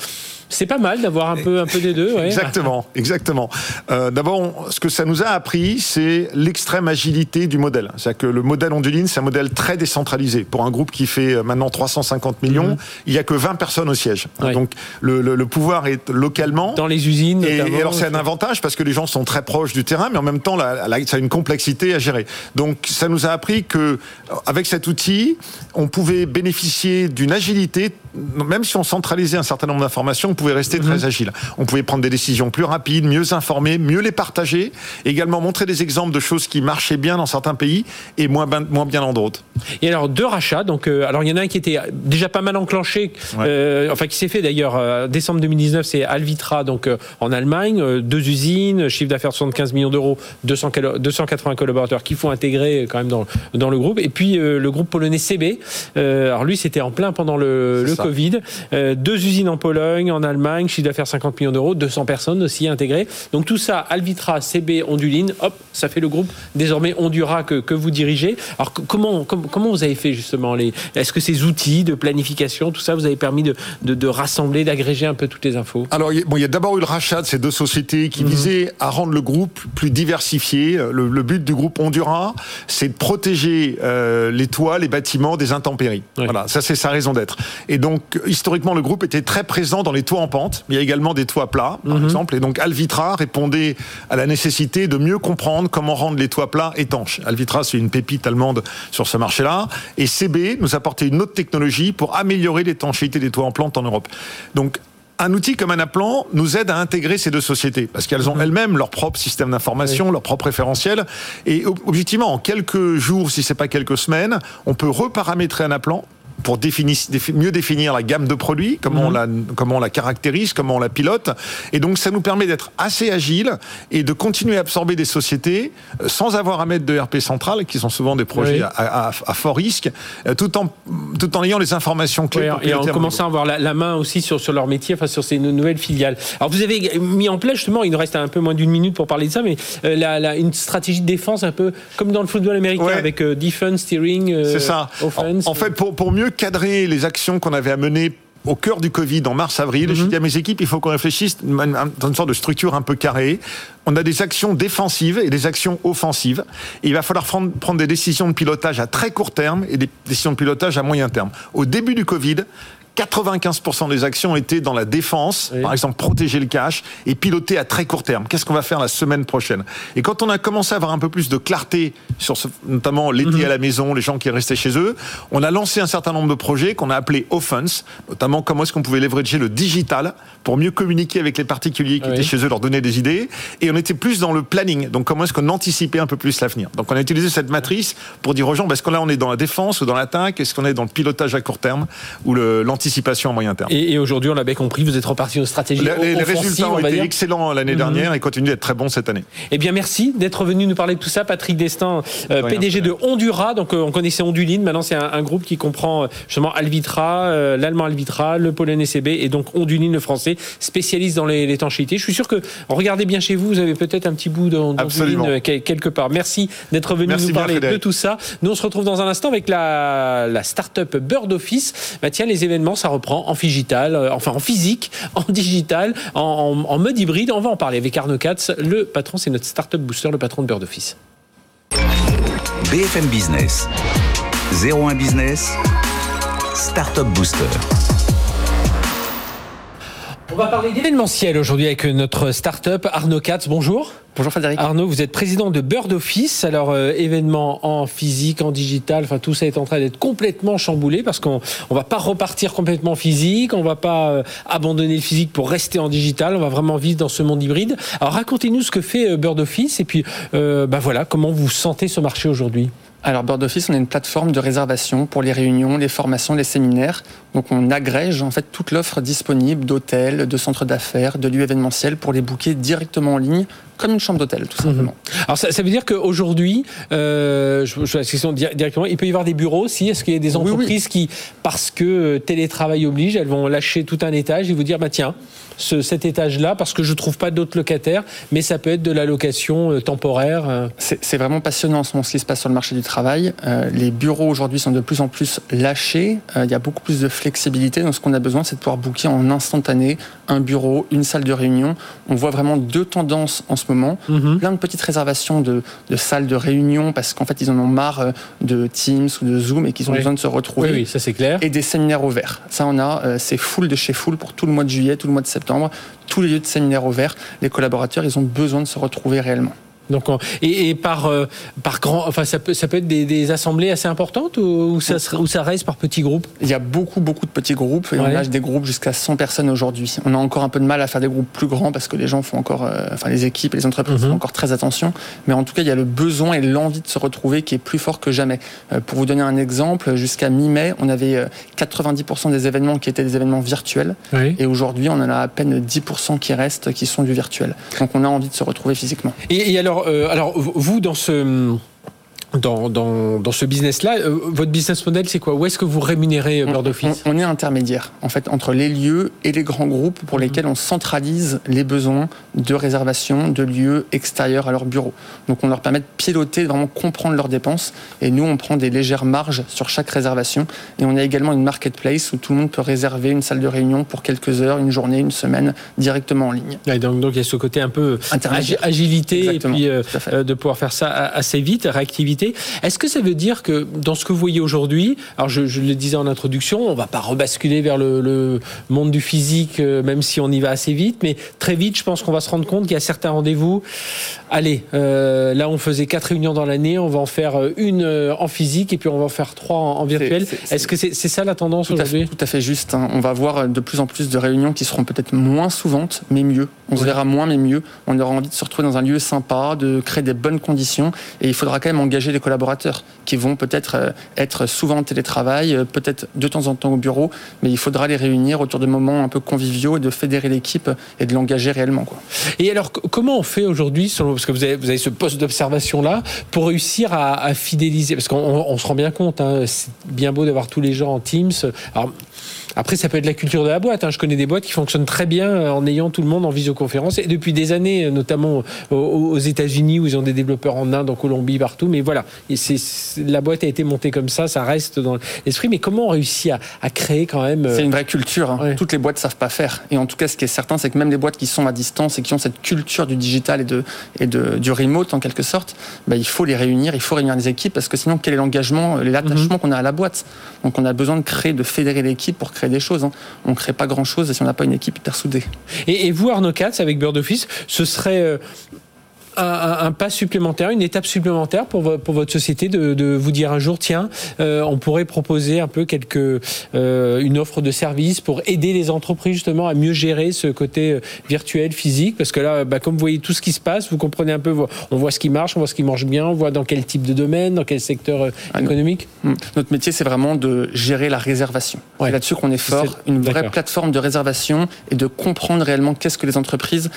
Speaker 2: c'est pas mal d'avoir un peu, un peu des deux.
Speaker 4: Exactement, exactement. Euh, D'abord, ce que ça nous a appris, c'est l'extrême agilité du modèle. C'est-à-dire que le modèle Onduline, c'est un modèle très décentralisé. Pour un groupe qui fait euh, maintenant 350 millions, mhm. il n'y a que 20 personnes au siège. Donc le, le, le, pouvoir est localement.
Speaker 2: Dans les usines.
Speaker 4: Et, et alors c'est un avantage parce que les gens sont très proches du terrain, mais en même temps, la, ça a une complexité à gérer. Donc ça nous a appris que avec cet outil, on pouvait bénéficier d'une agilité, même si on centralisait un certain nombre d'informations on pouvait rester très mhm. agile. On pouvait prendre des décisions plus rapides, mieux informer, mieux les partager, également montrer des exemples de choses qui marchaient bien dans certains pays et moins, ben, moins bien dans d'autres.
Speaker 2: Et alors deux rachats, donc euh, alors il y en a un qui était déjà pas mal enclenché, euh, enfin qui s'est fait d'ailleurs euh, décembre 2019, c'est Alvitra donc en Allemagne, deux usines, chiffre d'affaires 75 millions d'euros, 280 collaborateurs qui font intégrer quand même dans, dans le groupe, et puis le groupe polonais CB. alors lui c'était en plein pendant le, le Covid, deux usines en Pologne, en Allemagne, chiffre d'affaires 50 millions d'euros, 200 personnes aussi intégrées. Donc tout ça, Alvitra, CB, Onduline, hop, ça fait le groupe désormais Hondura que, que vous dirigez. Alors comment, comment, vous avez fait justement les Est-ce que ces outils de planification, tout ça, vous avez permis de, de, rassembler, d'agréger un peu toutes les infos?
Speaker 4: Alors bon, il y a d'abord eu le rachat de ces deux sociétés qui mhm. visaient à rendre le groupe plus diversifié. Le, but du groupe Hondura, c'est de protéger euh, les toits, les bâtiments des intempéries. Voilà, ça c'est sa raison d'être. Et donc historiquement, le groupe était très présent dans les toits en pente, mais il y a également des toits plats, par mhm. exemple. Et donc Alvitra répondait à la nécessité de mieux comprendre comment rendre les toits plats étanches. Alvitra, c'est une pépite allemande sur ce marché-là. Et CB nous apportait une autre technologie pour améliorer l'étanchéité des toits en plante en Europe. Donc un outil comme Anaplan nous aide à intégrer ces deux sociétés parce qu'elles ont mhm. elles-mêmes leur propre système d'information, leur propre référentiel. Et objectivement, en quelques jours, si c'est pas quelques semaines, on peut reparamétrer Anaplan pour définir, mieux définir la gamme de produits, comment, on mhm. la, comment on la caractérise, comment on la pilote. Et donc, ça nous permet d'être assez agile et de continuer à absorber des sociétés euh, sans avoir à mettre de RP central, qui sont souvent des projets à, fort risque, euh, tout en, tout en ayant les informations clés.
Speaker 2: et en commençant à avoir la, main aussi sur, sur leur métier, enfin sur ces nouvelles filiales. Alors, vous avez mis en place, justement, il nous reste un peu moins d'une minute pour parler de ça, mais euh, la, une stratégie de défense un peu comme dans le football américain avec defense, steering,
Speaker 4: C'est ça. Offense. En, en fait, pour, pour mieux cadrer les actions qu'on avait à mener au cœur du Covid en mars-avril. Mhm. dit à mes équipes, il faut qu'on réfléchisse dans une sorte de structure un peu carrée. On a des actions défensives et des actions offensives. Et il va falloir prendre des décisions de pilotage à très court terme et des décisions de pilotage à moyen terme. Au début du Covid, 95% des actions étaient dans la défense, par exemple protéger le cash et piloter à très court terme. Qu'est-ce qu'on va faire la semaine prochaine? Et quand on a commencé à avoir un peu plus de clarté sur ce, notamment l'été mhm. à la maison, les gens qui restaient chez eux, on a lancé un certain nombre de projets qu'on a appelés offense, notamment comment est-ce qu'on pouvait leverager le digital pour mieux communiquer avec les particuliers qui étaient chez eux, leur donner des idées. Et on était plus dans le planning, donc comment est-ce qu'on anticipait un peu plus l'avenir? Donc on a utilisé cette matrice pour dire aux gens, est-ce qu'on là on est dans la défense ou dans l'attaque, est-ce qu'on est dans le pilotage à court terme ou l'anticipation anticipation à moyen terme.
Speaker 2: Et, aujourd'hui, on l'a bien compris, vous êtes reparti aux stratégies
Speaker 4: Les, les résultats ont été excellents l'année mhm. dernière et continuent d'être très bons cette année.
Speaker 2: Eh bien, merci d'être venu nous parler de tout ça. Patrick Destin, euh, PDG de Honduras. Donc, euh, on connaissait Honduline. Maintenant, c'est un, groupe qui comprend euh, justement Alvitra, l'allemand Alvitra, le polonais CB et donc Honduline, le français, spécialiste dans l'étanchéité. Je suis sûr que, regardez bien chez vous, vous avez peut-être un petit bout d'Honduline quelque part. Merci d'être venu nous parler de tout ça. Nous, on se retrouve dans un instant avec la, la start-up Bird Office. Bah, tiens, les événements ça reprend en digital, euh, enfin en physique, en digital, en, mode hybride. On va en parler avec Arnaud Katz. Le patron, c'est notre startup booster, le patron de Bird Office.
Speaker 1: BFM Business, 01 Business, Startup Booster.
Speaker 2: On va parler d'événementiel aujourd'hui avec notre start-up Arnaud Katz. Bonjour.
Speaker 5: Bonjour Frédéric.
Speaker 2: Arnaud, vous êtes président de Bird Office. Alors, euh, événements en physique, en digital, enfin tout ça est en train d'être complètement chamboulé parce qu'on on va pas repartir complètement physique, on va pas euh, abandonner le physique pour rester en digital, on va vraiment vivre dans ce monde hybride. Alors, racontez-nous ce que fait euh, Bird Office et puis, bah voilà, comment vous sentez ce marché aujourd'hui?
Speaker 5: Alors Bird Office, on est une plateforme de réservation pour les réunions, les formations, les séminaires. Donc on agrège en fait toute l'offre disponible d'hôtels, de centres d'affaires, de lieux événementiels pour les booker directement en ligne comme une chambre d'hôtel, tout simplement.
Speaker 2: Mhm. Alors ça, veut dire qu'aujourd'hui, euh, je, je la question directement, il peut y avoir des bureaux aussi? Est-ce qu'il y a des entreprises qui, parce que euh, télétravail oblige, elles vont lâcher tout un étage et vous dire, bah tiens, ce, cet étage-là, parce que je trouve pas d'autres locataires, mais ça peut être de la location euh, temporaire.
Speaker 5: C'est vraiment passionnant ce qui se passe sur le marché du travail. Euh, les bureaux aujourd'hui sont de plus en plus lâchés. il y a beaucoup plus de flexibilité. Donc ce qu'on a besoin, c'est de pouvoir booker en instantané un bureau, une salle de réunion. On voit vraiment deux tendances en ce moment. Mhm. Plein de petites réservations de, salles de réunion parce qu'en fait, ils en ont marre euh, de Teams ou de Zoom et qu'ils ont besoin de se retrouver.
Speaker 2: Oui, ça c'est clair.
Speaker 5: Et des séminaires ouverts. Ça, on a, euh, c'est full de chez full pour tout le mois de juillet, tout le mois de septembre. Tous les lieux de séminaires ouverts, les collaborateurs, ils ont besoin de se retrouver réellement.
Speaker 2: Donc, et, et, par, euh, par grand, enfin, ça peut, ça peut être des, des assemblées assez importantes ou, ça, ou ça reste par petits groupes?
Speaker 5: Il y a beaucoup, beaucoup de petits groupes. Et on a des groupes jusqu'à 100 personnes aujourd'hui. On a encore un peu de mal à faire des groupes plus grands parce que les gens font encore, euh, enfin, les équipes et les entreprises mhm. font encore très attention. Mais en tout cas, il y a le besoin et l'envie de se retrouver qui est plus fort que jamais. Euh, pour vous donner un exemple, jusqu'à mi-mai, on avait 90% des événements qui étaient des événements virtuels. Et aujourd'hui, on en a à peine 10% qui restent, qui sont du virtuel. Donc, on a envie de se retrouver physiquement.
Speaker 2: Et, et alors, alors, euh, vous, dans ce dans, dans, dans, ce business-là, euh, votre business model, c'est quoi? Où est-ce que vous rémunérez euh, Bird Office
Speaker 5: on, est intermédiaire, en fait, entre les lieux et les grands groupes pour mhm. lesquels on centralise les besoins de réservation de lieux extérieurs à leur bureau. Donc, on leur permet de piloter, de vraiment comprendre leurs dépenses. Et nous, on prend des légères marges sur chaque réservation. Et on a également une marketplace où tout le monde peut réserver une salle de réunion pour quelques heures, une journée, une semaine, directement en ligne.
Speaker 2: donc, donc, il y a ce côté un peu agilité et puis euh, de pouvoir faire ça assez vite, réactivité est-ce que ça veut dire que dans ce que vous voyez aujourd'hui, alors je, le disais en introduction, on va pas rebasculer vers le, monde du physique, euh, même si on y va assez vite, mais très vite, je pense qu'on va se rendre compte qu'il y a certains rendez-vous. Allez, euh, là on faisait quatre réunions dans l'année, on va en faire euh, une en physique et puis on va en faire trois en, virtuel. Est-ce que c'est ça la tendance aujourd'hui?
Speaker 5: Tout à fait juste. Hein. On va avoir de plus en plus de réunions qui seront peut-être moins souvantes, mais mieux. On se verra moins, mais mieux. On aura envie de se retrouver dans un lieu sympa, de créer des bonnes conditions, et il faudra quand même engager collaborateurs qui vont peut-être euh, être souvent en télétravail, euh, peut-être de temps en temps au bureau, mais il faudra les réunir autour de moments un peu conviviaux et de fédérer l'équipe et de l'engager réellement.
Speaker 2: Et alors, comment on fait aujourd'hui, parce que vous avez, ce poste d'observation-là, pour réussir à, fidéliser Parce qu'on se rend bien compte, hein, c'est bien beau d'avoir tous les gens en Teams. Après, ça peut être la culture de la boîte. Hein. Je connais des boîtes qui fonctionnent très bien euh, en ayant tout le monde en visioconférence. Et depuis des années, notamment aux États-Unis, où ils ont des développeurs en Inde, en Colombie, partout. Mais voilà, et la boîte a été montée comme ça, ça reste dans l'esprit. Mais comment on réussit à, créer quand même
Speaker 5: euh, C'est une vraie culture. Hein. Toutes les boîtes savent pas faire. Et en tout cas, ce qui est certain, c'est que même les boîtes qui sont à distance et qui ont cette culture du digital et, de, et de, du remote en quelque sorte, bah, il faut les réunir, il faut réunir les équipes parce que sinon, quel est l'engagement, l'attachement mhm. qu'on a à la boîte? Donc, on a besoin de créer, de fédérer l'équipe pour créer des choses. Hein. On ne crée pas grand-chose si on n'a pas une équipe hyper soudée.
Speaker 2: Et, vous, Arnaud Katz, avec Bird Office, ce serait un, pas supplémentaire, une étape supplémentaire pour, pour votre société de, vous dire un jour, tiens, euh, on pourrait proposer un peu quelque, euh, une offre de service pour aider les entreprises justement à mieux gérer ce côté euh, virtuel, physique, parce que là, bah, comme vous voyez tout ce qui se passe, vous comprenez un peu, on voit ce qui marche, on voit ce qui marche bien, on voit dans quel type de domaine, dans quel secteur ah, économique?
Speaker 5: Hmm. Notre métier, c'est vraiment de gérer la réservation. C'est là-dessus qu'on est fort, une vraie plateforme de réservation et de comprendre réellement qu'est-ce que les entreprises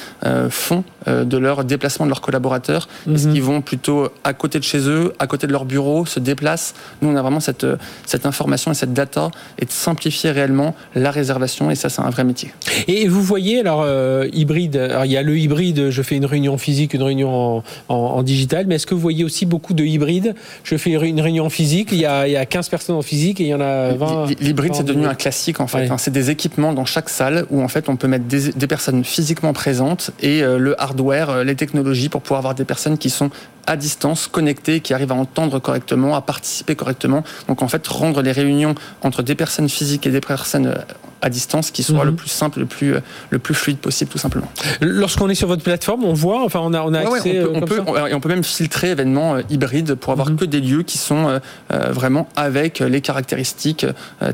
Speaker 5: font de leur déplacement, de leur collaborateurs Est-ce mhm. qu'ils vont plutôt à côté de chez eux, à côté de leur bureau, se déplacent Nous, on a vraiment cette, cette information et cette data et de simplifier réellement la réservation et ça, c'est un vrai métier.
Speaker 2: Et vous voyez, alors, euh, hybride, alors, il y a le hybride, je fais une réunion physique, une réunion en, digital, mais est-ce que vous voyez aussi beaucoup de hybrides Je fais une réunion physique, il y, a, il y a 15 personnes en physique et il y en a 20.
Speaker 5: L'hybride, c'est devenu un classique en fait. Hein. c'est des équipements dans chaque salle où en fait on peut mettre des, des personnes physiquement présentes et euh, le hardware, euh, les technologies pour pour pouvoir avoir des personnes qui sont à distance, connectées, qui arrivent à entendre correctement, à participer correctement. Donc en fait, rendre les réunions entre des personnes physiques et des personnes à distance qui soit mhm. le plus simple, le plus, le plus fluide possible, tout simplement.
Speaker 2: Lorsqu'on est sur votre plateforme, on voit, enfin, on a, on a accès.
Speaker 5: on, peut, on, peut, on, peut, même filtrer événements hybrides pour avoir mhm. que des lieux qui sont vraiment avec les caractéristiques,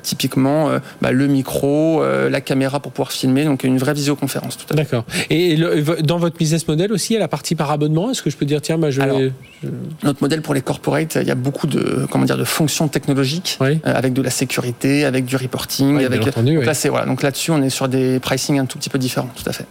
Speaker 5: typiquement bah, le micro, la caméra pour pouvoir filmer, donc une vraie visioconférence.
Speaker 2: D'accord. Et dans votre business model aussi, il y a la partie par abonnement? Est-ce que je peux dire, tiens, bah, je vais...
Speaker 5: Notre modèle pour les corporates, il y a beaucoup de, comment dire, de fonctions technologiques, euh, avec de la sécurité, avec du reporting. avec... donc, là, voilà. donc là-dessus, on est sur des pricing un tout petit peu différents, tout à fait.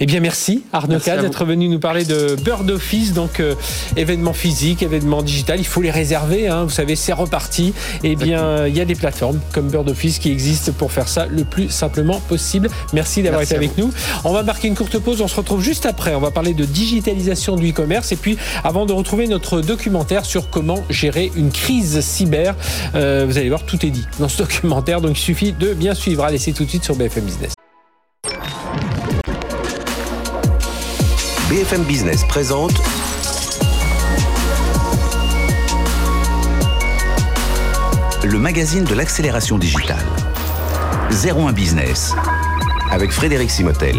Speaker 2: Eh bien, merci Arnaud d'être venu nous parler de Bird Office, donc euh, événements physiques, événements digital. Il faut les réserver, hein. vous savez, c'est reparti. Eh bien, il y a des plateformes comme Bird Office qui existent pour faire ça le plus simplement possible. Merci d'avoir été avec nous. On va marquer une courte pause, on se retrouve juste après. On va parler de digitalisation du e-commerce et puis avant de retrouver notre documentaire sur comment gérer une crise cyber. Euh, vous allez voir, tout est dit dans ce documentaire, donc il suffit de bien suivre. Allez, c'est tout de suite sur BFM Business.
Speaker 1: BFM Business présente le magazine de l'accélération digitale. 01 Business avec Frédéric Simotel.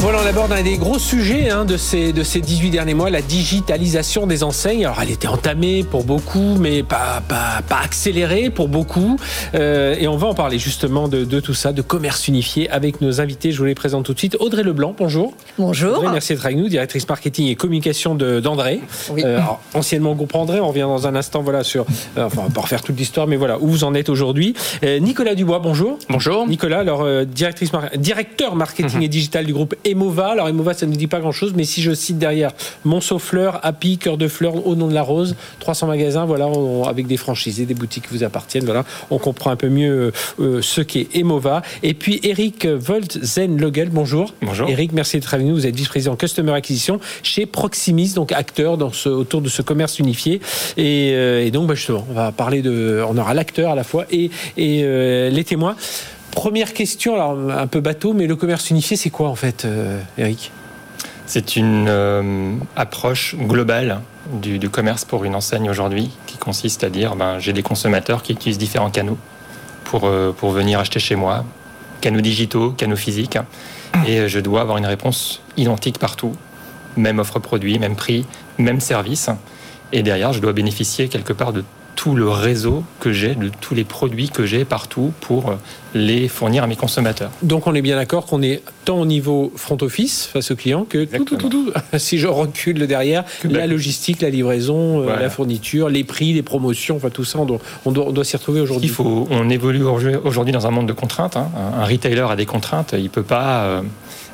Speaker 2: Voilà, on aborde un des gros sujets hein, de, ces, de ces 18 derniers mois, la digitalisation des enseignes. Alors, elle était entamée pour beaucoup, mais pas, pas, pas accélérée pour beaucoup. Euh, et on va en parler justement de, de, tout ça, de commerce unifié avec nos invités. Je vous les présente tout de suite. Audrey Leblanc, bonjour.
Speaker 6: Bonjour.
Speaker 2: Audrey, merci d'être avec nous, directrice marketing et communication d'André. Oui. Euh, anciennement groupe André, on revient dans un instant voilà, sur, euh, enfin, on va pas refaire toute l'histoire, mais voilà, où vous en êtes aujourd'hui. Euh, Nicolas Dubois, bonjour.
Speaker 7: Bonjour.
Speaker 2: Nicolas, alors, euh, directrice, directeur marketing mhm. et digital du groupe Emova. Alors Emova, ça ne dit pas grand-chose, mais si je cite derrière Monceau-Fleur, Happy, Cœur de Fleur, Au nom de la Rose, 300 magasins, voilà, avec des franchisés, des boutiques qui vous appartiennent, voilà, on comprend un peu mieux euh, ce qu'est Emova. Et puis Eric Volt Zen Logel, bonjour.
Speaker 7: Bonjour.
Speaker 2: Eric, merci d'être venu. Vous êtes vice-président Customer Acquisition chez Proximis, donc acteur dans ce, autour de ce commerce unifié. Et, euh, donc, bah, justement, on va parler de, on aura l'acteur à la fois et, et euh, les témoins. Première question, alors un peu bateau, mais le commerce unifié, c'est quoi en fait, euh, Eric?
Speaker 7: C'est une euh, approche globale du, commerce pour une enseigne aujourd'hui, qui consiste à dire ben, j'ai des consommateurs qui utilisent différents canaux pour, euh, venir acheter chez moi, canaux digitaux, canaux physiques, et je dois avoir une réponse identique partout, même offre produit, même prix, même service. Et derrière, je dois bénéficier quelque part de tout le réseau que j'ai, de tous les produits que j'ai partout pour les fournir à mes consommateurs.
Speaker 2: Donc on est bien d'accord qu'on est tant au niveau front office face au client que tout, tout, tout, si je recule le derrière, la logistique, la livraison, euh, la fourniture, les prix, les promotions, enfin tout ça, on doit, on doit, s'y retrouver aujourd'hui.
Speaker 7: Il faut, on évolue aujourd'hui dans un monde de contraintes. Hein. Un retailer a des contraintes, il peut pas. Euh,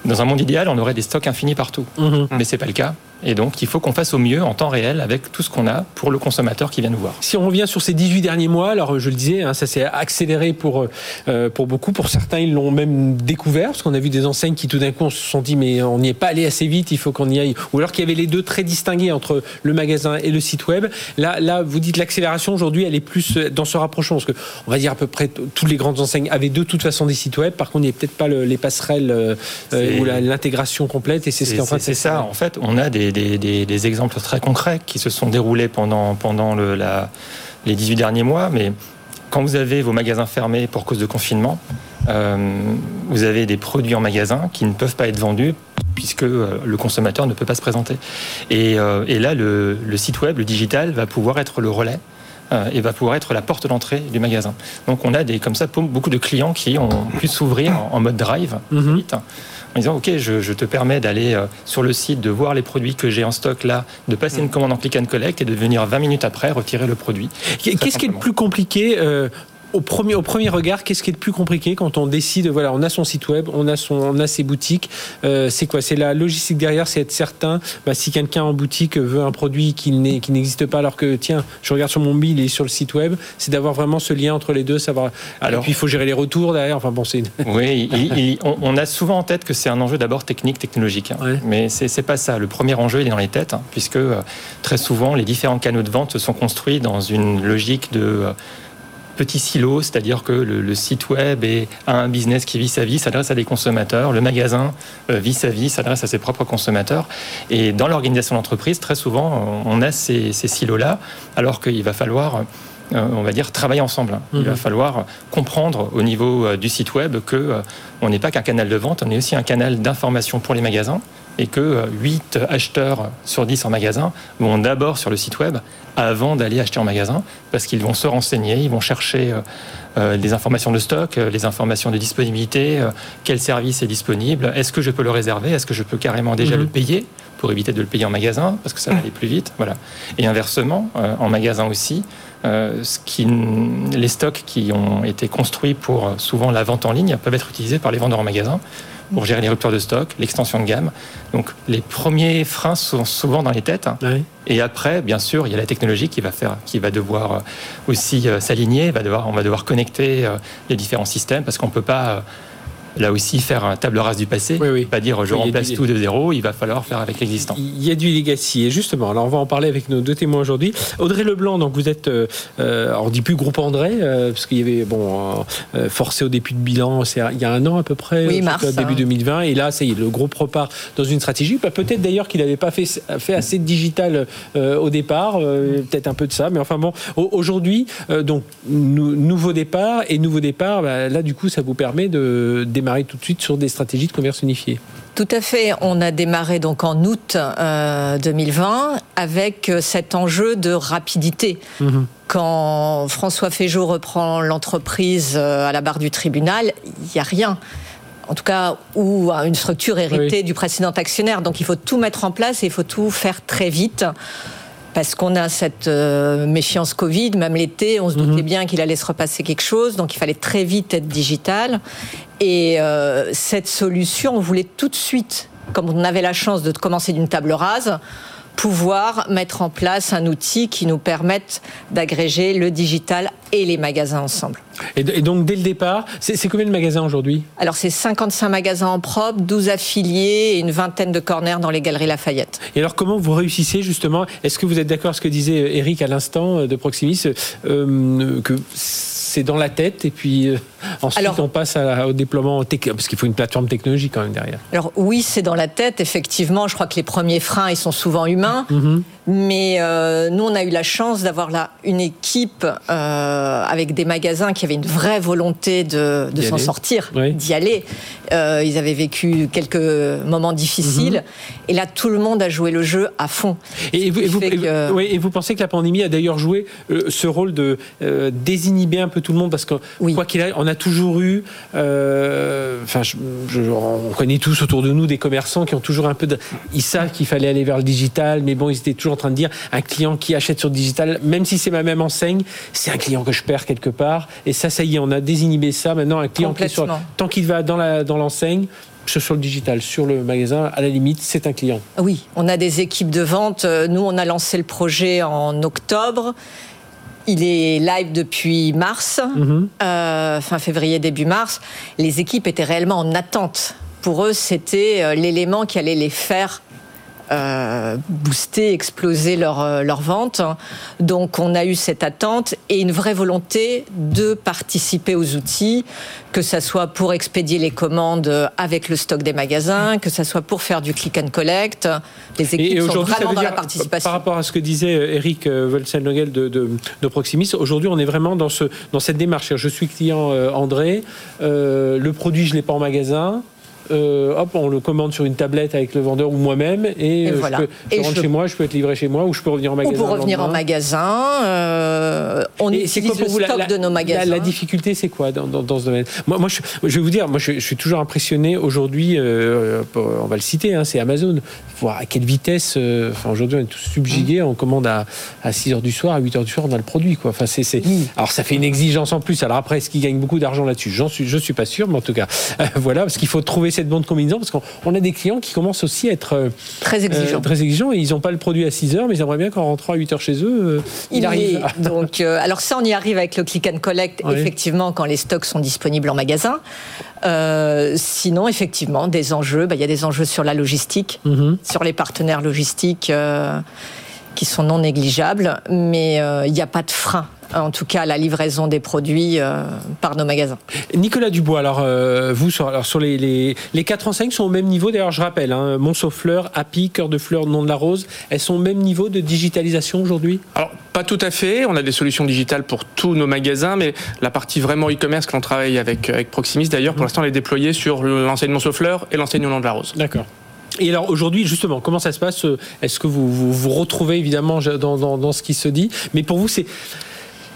Speaker 7: dans un monde idéal, on aurait des stocks infinis partout, mhm. mais c'est pas le cas. Et donc, il faut qu'on fasse au mieux en temps réel avec tout ce qu'on a pour le consommateur qui vient nous voir.
Speaker 2: Si on revient sur ces 18 derniers mois, alors je le disais, hein, ça s'est accéléré pour, euh, pour beaucoup. Pour certains, ils l'ont même découvert, parce qu'on a vu des enseignes qui tout d'un coup se sont dit, mais on n'y est pas allé assez vite, il faut qu'on y aille. Ou alors qu'il y avait les deux très distingués entre le magasin et le site web. Là, là vous dites l'accélération aujourd'hui, elle est plus dans ce rapprochement, parce que on va dire à peu près toutes les grandes enseignes avaient de toute façon des sites web. Par contre, il n'y a peut-être pas les passerelles euh, ou l'intégration complète, et c'est ce qui est en train de
Speaker 7: C'est ça, en fait, on a des des, exemples très concrets qui se sont déroulés pendant, pendant le, la, les 18 derniers mois, mais quand vous avez vos magasins fermés pour cause de confinement, euh, vous avez des produits en magasin qui ne peuvent pas être vendus puisque euh, le consommateur ne peut pas se présenter. Et, euh, et là, le, le, site web, le digital, va pouvoir être le relais et va pouvoir être la porte d'entrée du magasin. Donc on a des, comme ça beaucoup de clients qui ont pu s'ouvrir en, mode drive. Mm en disant ok je, te permets d'aller euh, sur le site de voir les produits que j'ai en stock là de passer une mm. commande en click and collect et de venir 20 minutes après retirer le produit
Speaker 2: qu'est-ce qui est le plus compliqué euh, au premier, au premier regard, qu'est-ce qui est le plus compliqué quand on décide, voilà, on a son site web, on a, son, on a ses boutiques, euh, c'est quoi? C'est la logistique derrière, c'est être certain, bah, si quelqu'un en boutique veut un produit qui n'existe pas alors que, tiens, je regarde sur mon mail et sur le site web, c'est d'avoir vraiment ce lien entre les deux, savoir... Alors, et puis il faut gérer les retours derrière, enfin bon, c'est...
Speaker 7: Oui, on, a souvent en tête que c'est un enjeu d'abord technique, technologique, hein. mais c'est pas ça. Le premier enjeu, il est dans les têtes, hein, puisque euh, très souvent, les différents canaux de vente sont construits dans une logique de... Euh, petit silo, c'est-à-dire que le, site web est, a un business qui vit sa vie, s'adresse à des consommateurs, le magasin euh, vit sa vie, s'adresse à ses propres consommateurs. Et dans l'organisation d'entreprise, très souvent, on a ces, silos-là, alors qu'il va falloir on va dire, travailler ensemble. Il va mhm. falloir comprendre au niveau du site web que on n'est pas qu'un canal de vente, on est aussi un canal d'information pour les magasins et que 8 acheteurs sur 10 en magasin vont d'abord sur le site web avant d'aller acheter en magasin parce qu'ils vont se renseigner, ils vont chercher des informations de stock, les informations de disponibilité, quel service est disponible, est-ce que je peux le réserver, est-ce que je peux carrément déjà mhm. le payer pour éviter de le payer en magasin, parce que ça va aller plus vite. Voilà. Et inversement, euh, en magasin aussi, euh, ce qui, les stocks qui ont été construits pour euh, souvent la vente en ligne peuvent être utilisés par les vendeurs en magasin pour gérer les ruptures de stock, l'extension de gamme. Donc les premiers freins sont souvent dans les têtes. Et après, bien sûr, il y a la technologie qui va faire, qui va devoir aussi s'aligner. Va devoir, on va devoir connecter les différents systèmes parce qu'on peut pas là aussi faire un table rase du passé, pas dire je remplace tout de zéro, il va falloir faire avec l'existant.
Speaker 2: Il y a du legacy et justement, alors on va en parler avec nos deux témoins aujourd'hui. Audrey Leblanc, donc vous êtes, euh, euh on dit plus groupe André, euh, parce qu'il y avait bon euh, forcé au début de bilan, c'est il y a un an à peu près,
Speaker 6: oui, mars,
Speaker 2: début 2020, et là, ça y est, le groupe repart dans une stratégie. Bah, peut-être d'ailleurs qu'il n'avait pas fait, fait assez de digital au départ, peut-être un peu de ça, mais enfin bon, aujourd'hui, donc nouveau départ et nouveau départ, bah, là du coup, ça vous permet de démarrer tout de suite sur des stratégies de commerce unifié.
Speaker 6: Tout à fait. On a démarré donc en août 2020 euh, avec euh, cet enjeu de rapidité. Mhm. Quand François Féjot reprend l'entreprise euh, à la barre du tribunal, il n'y a rien en tout cas, ou une structure héritée du précédent actionnaire. Donc il faut tout mettre en place et il faut tout faire très vite parce qu'on a cette euh, méfiance Covid, même l'été, on se doutait mhm. bien qu'il allait se repasser quelque chose, donc il fallait très vite être digital. Et euh, cette solution, on voulait tout de suite, comme on avait la chance de commencer d'une table rase, pouvoir mettre en place un outil qui nous permette d'agréger le digital et les magasins ensemble.
Speaker 2: Et, donc, dès le départ, c'est combien de magasins aujourd'hui?
Speaker 6: Alors, c'est 55 magasins en propre, 12 affiliés et une vingtaine de corners dans les galeries Lafayette.
Speaker 2: Et alors, comment vous réussissez justement? Est-ce que vous êtes d'accord avec ce que disait Eric à l'instant euh, de Proximis euh, que c'est dans la tête et puis euh, ensuite on passe au déploiement parce qu'il faut une plateforme technologique quand même derrière.
Speaker 6: Alors oui, c'est dans la tête. Effectivement, je crois que les premiers freins ils sont souvent humains, mhm. mais euh, nous on a eu la chance d'avoir là une équipe euh, avec des magasins qui avaient une vraie volonté de, s'en sortir, d'y aller. ils avaient vécu quelques moments difficiles mhm. et là tout le monde a joué le jeu à fond.
Speaker 2: Et, vous, et vous, pensez que la pandémie a d'ailleurs joué ce rôle de désinhiber un peu tout le monde? Parce que quoi qu'il arrive, on a toujours eu, euh, enfin, on connaît tous autour de nous des commerçants qui ont toujours un peu de, ils savent qu'il fallait aller vers le digital, mais bon, ils étaient toujours en train de dire un client qui achète sur le digital, même si c'est ma même enseigne, c'est un client que je perds quelque part. Et ça, ça y est, on a désinhibé ça. Maintenant, un client qui sur, tant qu'il va dans la dans l'enseigne, sur le digital, sur le magasin, à la limite, c'est un client.
Speaker 6: Oui, on a des équipes de vente. Nous, on a lancé le projet en octobre. Il est live depuis mars, mhm. euh, fin février, début mars. Les équipes étaient réellement en attente. Pour eux, c'était euh, l'élément qui allait les faire euh, booster, exploser leur, euh, leur vente. Donc on a eu cette attente et une vraie volonté de participer aux outils, que ça soit pour expédier les commandes avec le stock des magasins, que ça soit pour faire du click and collect. Les équipes sont vraiment dans la participation.
Speaker 2: Par rapport à ce que disait euh, Eric Wolfsen-Nogel de, de, Proximis, aujourd'hui on est vraiment dans, ce, dans cette démarche. Je suis client André, le produit je l'ai pas en magasin, euh, hop, on le commande sur une tablette avec le vendeur ou moi-même et, euh, je, peux, rentre chez moi, je peux être livré chez moi ou je peux revenir en magasin.
Speaker 6: Ou pour revenir en magasin, euh, on et utilise le stock la, de nos magasins.
Speaker 2: La, difficulté, c'est quoi dans, dans, ce domaine? Moi, moi je, vais vous dire, moi, je, suis toujours impressionné aujourd'hui. on va le citer, hein, c'est Amazon. Voir à quelle vitesse. enfin, aujourd'hui, on est tous subjugués. On commande à, à 6 h du soir, à 8 h du soir, on a le produit. Quoi. Enfin, c'est, Alors, ça fait une exigence en plus. Alors après, est-ce qu'ils gagnent beaucoup d'argent là-dessus? J'en suis, je suis pas sûr, mais en tout cas, voilà, parce qu'il faut trouver cette bonne combinaison parce qu'on a des clients qui commencent aussi à être euh,
Speaker 6: très exigeants.
Speaker 2: très exigeants et ils n'ont pas le produit à 6 heures, mais ils aimeraient bien qu'en rentrant à 8 heures chez eux, euh, il, arrive.
Speaker 6: Donc, euh, alors ça, on y arrive avec le click and collect, effectivement, quand les stocks sont disponibles en magasin. sinon, effectivement, des enjeux, bah, il y a des enjeux sur la logistique, mhm. sur les partenaires logistiques qui sont non négligeables, mais il n'y a pas de frein en tout cas la livraison des produits par nos magasins.
Speaker 2: Nicolas Dubois, alors vous sur, alors, sur les, les, les, quatre enseignes sont au même niveau. D'ailleurs, je rappelle, hein, Fleur, Happy, Cœur de Fleur, Nom de la Rose, elles sont au même niveau de digitalisation aujourd'hui?
Speaker 8: Alors pas tout à fait. On a des solutions digitales pour tous nos magasins, mais la partie vraiment e-commerce qu'on travaille avec, avec Proximis, d'ailleurs, pour mmh. l'instant, elle est déployée sur l'enseignement Fleur et l'enseignement Nom de la Rose.
Speaker 2: D'accord. Et alors aujourd'hui, justement, comment ça se passe? Est-ce que vous, vous, retrouvez évidemment dans, dans, dans, ce qui se dit? Mais pour vous, c'est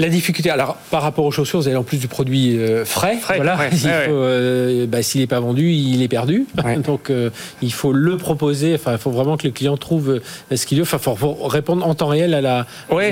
Speaker 2: la difficulté, alors par rapport aux chaussures, vous avez en plus du produit euh, frais. voilà. Euh, bah, s'il n'est pas vendu, il est perdu. Donc euh, il faut le proposer. Enfin, il faut vraiment que le client trouve ce qu'il veut. Enfin, il faut répondre en temps réel à la
Speaker 8: oui.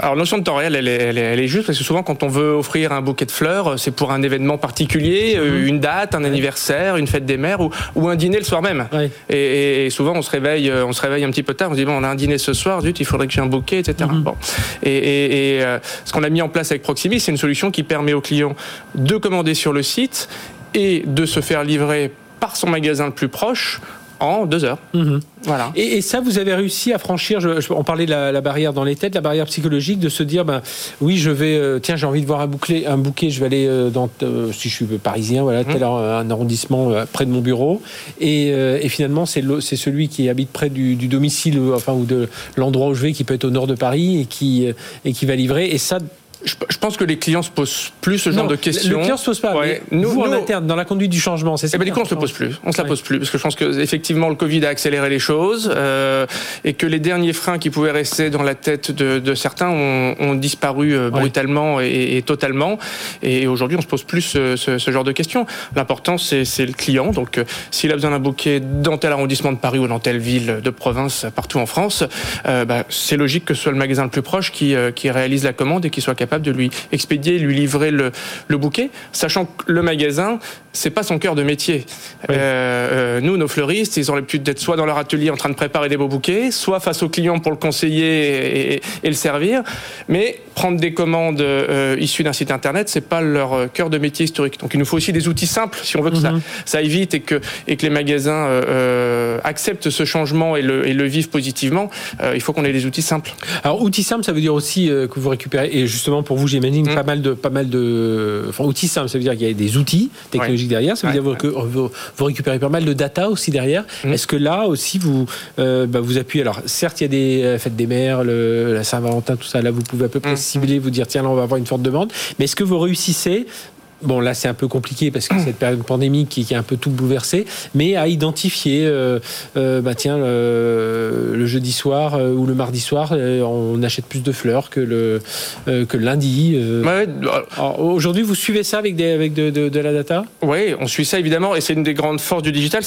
Speaker 8: Alors notion de temps réel, elle est, elle, est, juste parce que souvent quand on veut offrir un bouquet de fleurs, c'est pour un événement particulier, une date, un anniversaire, une fête des mères ou, un dîner le soir même. Et, souvent on se réveille, on se réveille un petit peu tard. On se dit bon, on a un dîner ce soir, zut, il faudrait que j'ai un bouquet, etc. Mhm. Bon. Et, ce qu'on a mis en place avec Proximis, c'est une solution qui permet au client de commander sur le site et de se faire livrer par son magasin le plus proche en deux heures.
Speaker 2: Mhm. Voilà. Et, ça, vous avez réussi à franchir, je, on parlait de la, barrière dans les têtes, la barrière psychologique, de se dire, ben, oui, je vais, euh, tiens, j'ai envie de voir un, bouclé, un bouquet, je vais aller euh, dans, euh, si je suis parisien, voilà, tel mhm. un arrondissement près de mon bureau. Et, finalement, c'est celui qui habite près du, domicile, enfin, ou de l'endroit où je vais, qui peut être au nord de Paris et qui, et qui va livrer. Et ça,
Speaker 8: je, pense que les clients se posent plus ce genre de questions.
Speaker 2: Les clients se posent pas. nous, vous, en interne, dans la conduite du changement, c'est ça.
Speaker 8: Eh ben, du coup, on se pose plus. On se la pose plus parce que je pense que effectivement, le Covid a accéléré les choses euh, et que les derniers freins qui pouvaient rester dans la tête de, de certains ont, ont disparu euh, brutalement et, et, totalement. Et aujourd'hui, on se pose plus ce, ce, ce genre de questions. L'important, c'est le client. Donc, euh, s'il a besoin d'un bouquet dans tel arrondissement de Paris ou dans telle ville de province, partout en France, euh, bah, c'est logique que ce soit le magasin le plus proche qui, qui réalise la commande et qui soit capable de lui expédier, lui livrer le, le bouquet, sachant que le magasin, c'est pas son cœur de métier. Euh, euh, nous, nos fleuristes, ils ont l'habitude d'être soit dans leur atelier en train de préparer des beaux bouquets, soit face au client pour le conseiller et, et, le servir. Mais prendre des commandes euh, issues d'un site internet, c'est pas leur cœur de métier historique. Donc il nous faut aussi des outils simples si on veut que ça, mhm. ça aille vite et que, et que les magasins euh, acceptent ce changement et le, et le vivent positivement. il faut qu'on ait des outils simples.
Speaker 2: Alors outils simples, ça veut dire aussi que vous récupérez et justement pour vous, j'imagine, mm. pas mal de, pas mal de, enfin, outils simples. Ça veut dire qu'il y a des outils technologiques derrière. Ça veut dire que vous, récupérez pas mal de data aussi derrière. Mm. Est-ce que là aussi vous, euh, bah, vous appuyez Alors, certes, il y a des euh, fêtes des mères, le, la Saint-Valentin, tout ça. Là, vous pouvez à peu près mm. cibler, vous dire tiens, là, on va avoir une forte demande. Mais est-ce que vous réussissez Bon, là, c'est un peu compliqué parce que cette période pandémique qui, qui a un peu tout bouleversé, mais à identifier, euh, euh, bah tiens, le, jeudi soir euh, ou le mardi soir, on achète plus de fleurs que le, que lundi. Aujourd'hui, vous suivez ça avec, des, avec de, de, la data?
Speaker 8: Oui, on suit ça évidemment, et c'est une des grandes forces du digital,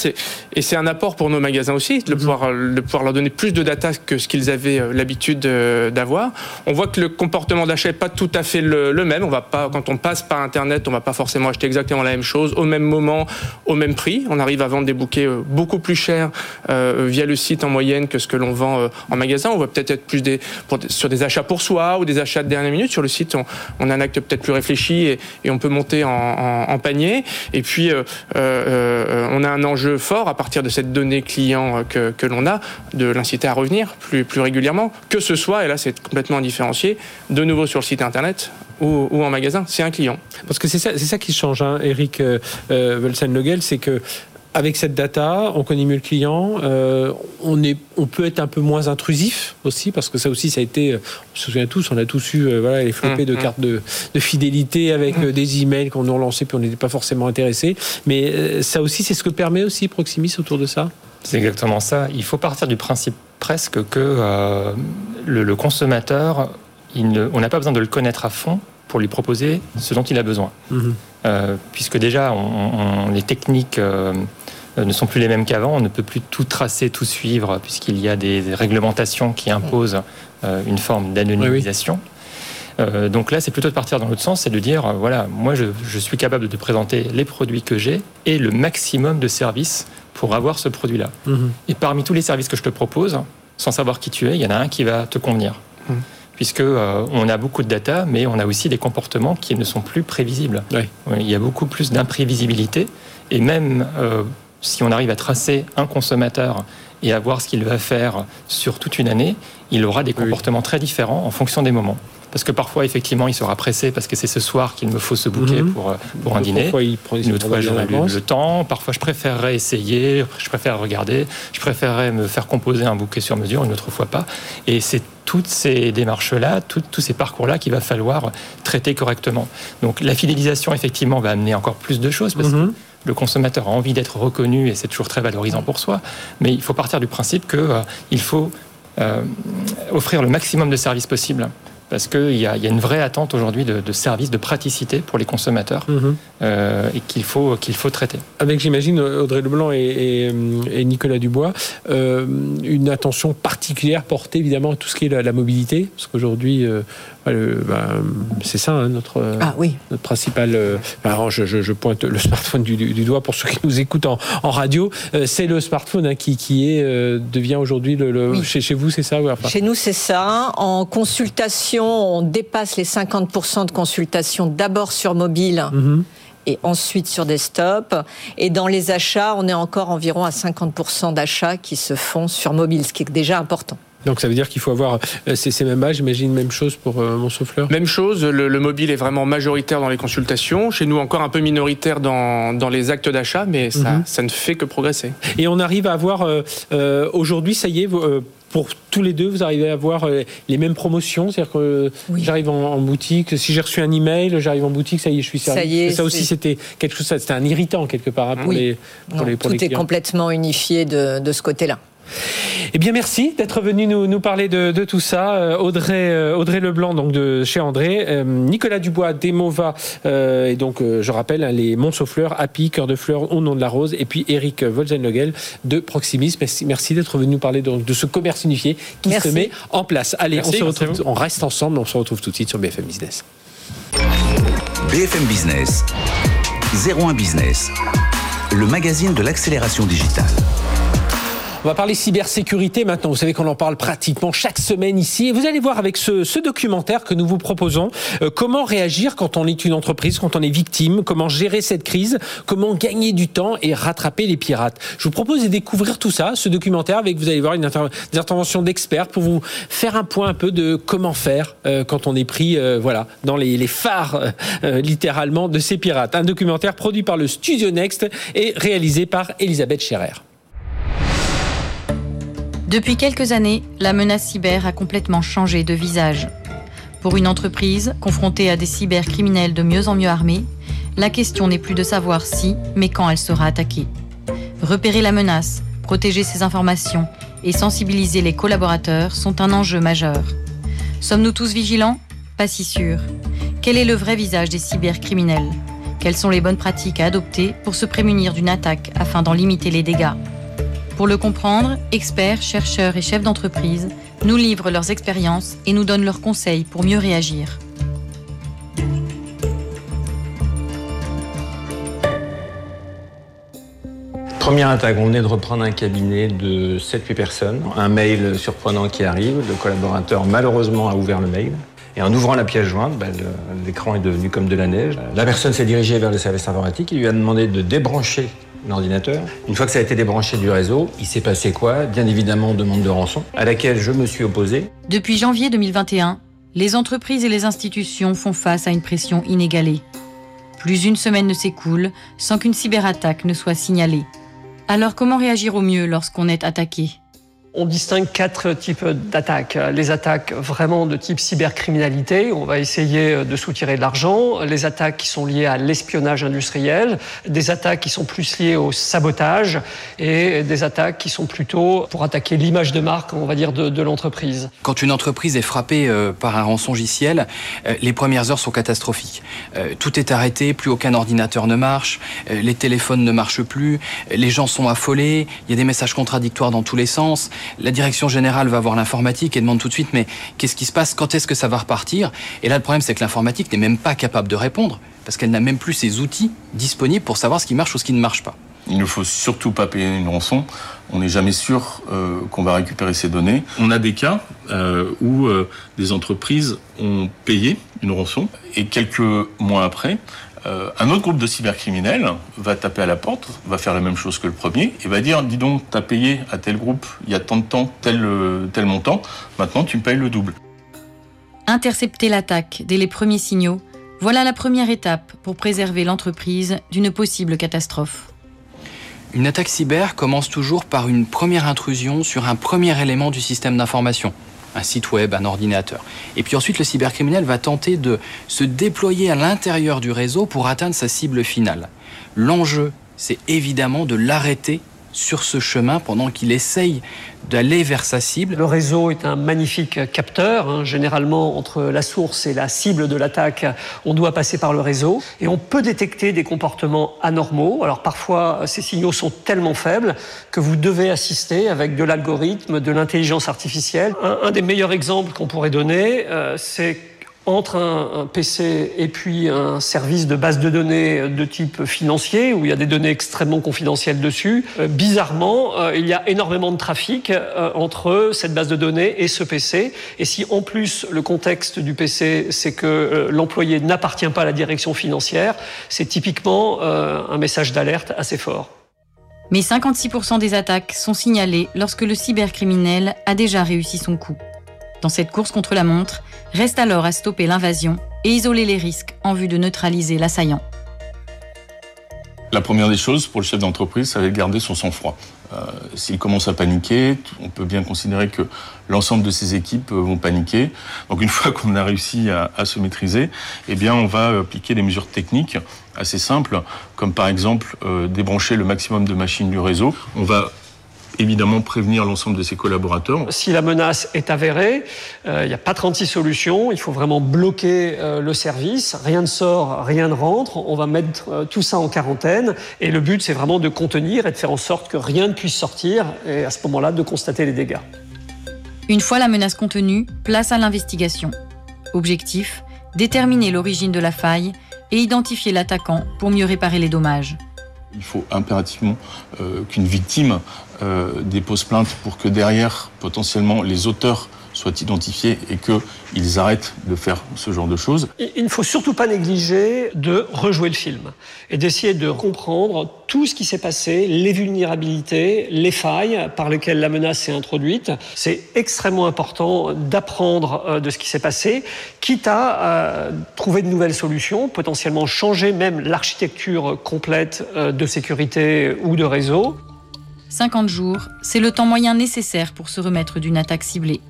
Speaker 8: et c'est un apport pour nos magasins aussi, de, mhm. pouvoir, de pouvoir leur donner plus de data que ce qu'ils avaient l'habitude d'avoir. On voit que le comportement d'achat n'est pas tout à fait le, le, même. On va pas, quand on passe par Internet, on va pas forcément acheter exactement la même chose au même moment, au même prix. On arrive à vendre des bouquets euh, beaucoup plus chers euh, via le site en moyenne que ce que l'on vend euh, en magasin. On va peut-être être plus sur des achats pour soi ou des achats de dernière minute. Sur le site, on, a un acte peut-être plus réfléchi et, on peut monter en, panier. Et puis, on a un enjeu fort à partir de cette donnée client que, que l'on a, de l'inciter à revenir plus, plus régulièrement, que ce soit, et là c'est complètement différencié, de nouveau sur le site internet, ou, en magasin, c'est un client.
Speaker 2: Parce que c'est ça, qui change, hein, Eric euh, euh logel c'est que avec cette data, on connaît mieux le client, euh, on, est, on peut être un peu moins intrusif aussi, parce que ça aussi, ça a été, euh, on se souvient tous, on a tous eu voilà, les flopés mmh, de mmh. cartes de, de, fidélité avec mmh. des emails qu'on nous relancés puis on n'était pas forcément intéressé. Mais ça aussi, c'est ce que permet aussi Proximis autour de ça
Speaker 7: C'est exactement ça. Il faut partir du principe presque que le, le consommateur on n'a pas besoin de le connaître à fond pour lui proposer ce dont il a besoin. Mhm. Euh, puisque déjà, les techniques euh, ne sont plus les mêmes qu'avant, on ne peut plus tout tracer, tout suivre, puisqu'il y a des, réglementations qui imposent euh, une forme d'anonymisation. donc là, c'est plutôt de partir dans l'autre sens, c'est de dire, voilà, moi, je, suis capable de présenter les produits que j'ai et le maximum de services pour avoir ce produit-là. Mhm. Et parmi tous les services que je te propose, sans savoir qui tu es, il y en a un qui va te convenir. Mhm puisque euh, on a beaucoup de data, mais on a aussi des comportements qui ne sont plus prévisibles. Il y a beaucoup plus d'imprévisibilité, et même euh, si on arrive à tracer un consommateur et à voir ce qu'il va faire sur toute une année, il aura des comportements très différents en fonction des moments. Parce que parfois, effectivement, il sera pressé parce que c'est ce soir qu'il me faut se bouquet mhm. pour, pour un dîner.
Speaker 2: Parfois, il prend
Speaker 7: Une autre fois, j'aurais eu le temps. Parfois, je préférerais essayer, je préfère regarder, je préférerais me faire composer un bouquet sur mesure, une autre fois pas. Et c'est toutes ces démarches-là, tous ces parcours-là qu'il va falloir traiter correctement. Donc la fidélisation, effectivement, va amener encore plus de choses parce que mhm. le consommateur a envie d'être reconnu et c'est toujours très valorisant pour soi. Mais il faut partir du principe qu'il euh, faut euh, offrir le maximum de services possibles parce qu'il y, y, a une vraie attente aujourd'hui de, de services, de praticité pour les consommateurs mhm. euh, et qu'il faut, qu'il faut traiter.
Speaker 2: Avec, j'imagine, Audrey Leblanc et, et, Nicolas Dubois, euh, une attention particulière portée évidemment à tout ce qui est la, la mobilité, parce qu'aujourd'hui, euh, bah, c'est ça hein, notre,
Speaker 6: ah, oui.
Speaker 2: notre principal. Euh, je, je, je, pointe le smartphone du, du, doigt pour ceux qui nous écoutent en, en radio. Euh, c'est le smartphone hein, qui, qui est, euh, devient aujourd'hui le, le chez, chez, vous, c'est ça
Speaker 6: enfin... Chez nous, c'est ça. En consultation, on dépasse les 50% de consultations d'abord sur mobile. Mm -hmm et ensuite sur desktop. Et dans les achats, on est encore environ à 50% d'achats qui se font sur mobile, ce qui est déjà important.
Speaker 2: Donc ça veut dire qu'il faut avoir euh, ces, mêmes âges, j'imagine même chose pour euh, mon souffleur
Speaker 5: Même chose, le, le, mobile est vraiment majoritaire dans les consultations, chez nous encore un peu minoritaire dans, dans les actes d'achat, mais ça, mm -hmm. ça, ne fait que progresser.
Speaker 2: Et on arrive à avoir, euh, euh aujourd'hui, ça y est, euh, pour tous les deux, vous arrivez à avoir les mêmes promotions? C'est-à-dire que oui. j'arrive en, en, boutique, si j'ai reçu un email, j'arrive en boutique, ça y est, je suis servi.
Speaker 6: Ça, y est,
Speaker 2: ça aussi, c'était quelque chose, c'était un irritant quelque part hein, pour
Speaker 6: oui.
Speaker 2: les, pour
Speaker 6: non,
Speaker 2: les pour
Speaker 6: Tout
Speaker 2: les
Speaker 6: est complètement unifié de, de ce côté-là.
Speaker 2: Eh bien, merci d'être venu nous, nous, parler de, de, tout ça. Euh, Audrey, euh, Audrey Leblanc, donc de chez André, euh, Nicolas Dubois, d'Emova, euh, et donc, euh, je rappelle, hein, les Monceau-Fleurs, Happy, Cœur de Fleurs, Au nom de la rose, et puis Eric Volzenlogel de Proximis. Merci, merci d'être venu nous parler de, de, ce commerce unifié qui merci. se met en place. Allez, merci, on, se retrouve, on reste ensemble, on se retrouve tout de suite sur BFM Business.
Speaker 1: BFM Business, 01 Business, le magazine de l'accélération digitale.
Speaker 2: On va parler cybersécurité maintenant. Vous savez qu'on en parle pratiquement chaque semaine ici. Et vous allez voir avec ce, ce documentaire que nous vous proposons euh, comment réagir quand on est une entreprise, quand on est victime, comment gérer cette crise, comment gagner du temps et rattraper les pirates. Je vous propose de découvrir tout ça, ce documentaire, avec vous allez voir une inter des interventions d'experts pour vous faire un point un peu de comment faire euh, quand on est pris euh, voilà, dans les, les phares euh, littéralement de ces pirates. Un documentaire produit par le Studio Next et réalisé par Elisabeth Scherer.
Speaker 9: Depuis quelques années, la menace cyber a complètement changé de visage. Pour une entreprise confrontée à des cybercriminels de mieux en mieux armés, la question n'est plus de savoir si, mais quand elle sera attaquée. Repérer la menace, protéger ses informations et sensibiliser les collaborateurs sont un enjeu majeur. Sommes-nous tous vigilants? Pas si sûr. Quel est le vrai visage des cybercriminels? Quelles sont les bonnes pratiques à adopter pour se prémunir d'une attaque afin d'en limiter les dégâts? Pour le comprendre, experts, chercheurs et chefs d'entreprise nous livrent leurs expériences et nous donnent leurs conseils pour mieux réagir.
Speaker 10: Première attaque, on venait de reprendre un cabinet de 7-8 personnes. Un mail surprenant qui arrive, le collaborateur malheureusement a ouvert le mail. Et en ouvrant la pièce jointe, ben, l'écran est devenu comme de la neige. La personne s'est dirigée vers le service informatique, il lui a demandé de débrancher l'ordinateur. Une fois que ça a été débranché du réseau, il s'est passé quoi? Bien évidemment, demande de rançon, à laquelle je me suis opposé.
Speaker 9: Depuis janvier 2021, les entreprises et les institutions font face à une pression inégalée. Plus une semaine ne s'écoule sans qu'une cyberattaque ne soit signalée. Alors comment réagir au mieux lorsqu'on est attaqué?
Speaker 11: On distingue quatre types d'attaques. Les attaques vraiment de type cybercriminalité, on va essayer de soutirer de l'argent. Les attaques qui sont liées à l'espionnage industriel, des attaques qui sont plus liées au sabotage et des attaques qui sont plutôt pour attaquer l'image de marque, on va dire, de, l'entreprise.
Speaker 12: Quand une entreprise est frappée euh, par un rançongiciel, euh, les premières heures sont catastrophiques. Euh, tout est arrêté, plus aucun ordinateur ne marche, les téléphones ne marchent plus, les gens sont affolés, il y a des messages contradictoires dans tous les sens la direction générale va voir l'informatique et demande tout de suite mais qu'est-ce qui se passe? Quand est-ce que ça va repartir? Et là, le problème, c'est que l'informatique n'est même pas capable de répondre parce qu'elle n'a même plus ses outils disponibles pour savoir ce qui marche ou ce qui ne marche pas.
Speaker 13: Il ne faut surtout pas payer une rançon. On n'est jamais sûr euh, qu'on va récupérer ces données. On a des cas euh, où euh, des entreprises ont payé une rançon et quelques mois après, euh, un autre groupe de cybercriminels va taper à la porte, va faire la même chose que le premier, et va dire, dis donc, t'as payé à tel groupe il y a tant de temps tel, euh, tel montant, maintenant tu me payes le double.
Speaker 9: Intercepter l'attaque dès les premiers signaux, voilà la première étape pour préserver l'entreprise d'une possible catastrophe.
Speaker 12: Une attaque cyber commence toujours par une première intrusion sur un premier élément du système d'information, un site web, un ordinateur. Et puis ensuite, le cybercriminel va tenter de se déployer à l'intérieur du réseau pour atteindre sa cible finale. L'enjeu, c'est évidemment de l'arrêter sur ce chemin pendant qu'il essaye d'aller vers sa cible.
Speaker 11: Le réseau est un magnifique capteur. Hein. Généralement, entre la source et la cible de l'attaque, on doit passer par le réseau. Et on peut détecter des comportements anormaux. Alors parfois, ces signaux sont tellement faibles que vous devez assister avec de l'algorithme, de l'intelligence artificielle. Un, des meilleurs exemples qu'on pourrait donner, euh, c'est entre un, PC et puis un service de base de données de type financier, où il y a des données extrêmement confidentielles dessus, euh, bizarrement, euh, il y a énormément de trafic euh, entre cette base de données et ce PC. Et si en plus le contexte du PC, c'est que l'employé n'appartient pas à la direction financière, c'est typiquement un message d'alerte assez fort.
Speaker 9: Mais 56% des attaques sont signalées lorsque le cybercriminel a déjà réussi son coup. Dans cette course contre la montre, reste alors à stopper l'invasion et isoler les risques en vue de neutraliser l'assaillant.
Speaker 13: La première des choses pour le chef d'entreprise, ça va être garder son sang-froid. Euh, s'il commence à paniquer, on peut bien considérer que l'ensemble de ses équipes euh, vont paniquer. Donc une fois qu'on a réussi à, se maîtriser, eh on va appliquer des mesures techniques assez simples, comme par exemple euh, débrancher le maximum de machines du réseau. Évidemment prévenir l'ensemble de ses collaborateurs.
Speaker 11: Si la menace est avérée, euh, il n'y a pas 36 solutions, il faut vraiment bloquer euh, le service, rien ne sort, rien ne rentre, on va mettre euh, tout ça en quarantaine et le but c'est vraiment de contenir et de faire en sorte que rien ne puisse sortir et à ce moment-là de constater les dégâts.
Speaker 9: Une fois la menace contenue, place à l'investigation. Objectif, déterminer l'origine de la faille et identifier l'attaquant pour mieux réparer les dommages.
Speaker 13: Il faut impérativement qu'une victime dépose plainte pour que derrière, potentiellement, les auteurs soient identifiés et qu'ils arrêtent de faire ce genre de choses.
Speaker 11: Il ne faut surtout pas négliger de rejouer le film et d'essayer de comprendre tout ce qui s'est passé, les vulnérabilités, les failles par lesquelles la menace s'est introduite. C'est extrêmement important d'apprendre euh, de ce qui s'est passé, quitte à euh, trouver de nouvelles solutions, potentiellement changer même l'architecture complète de sécurité ou de réseau.
Speaker 9: 50 jours, c'est le temps moyen nécessaire pour se remettre d'une attaque ciblée.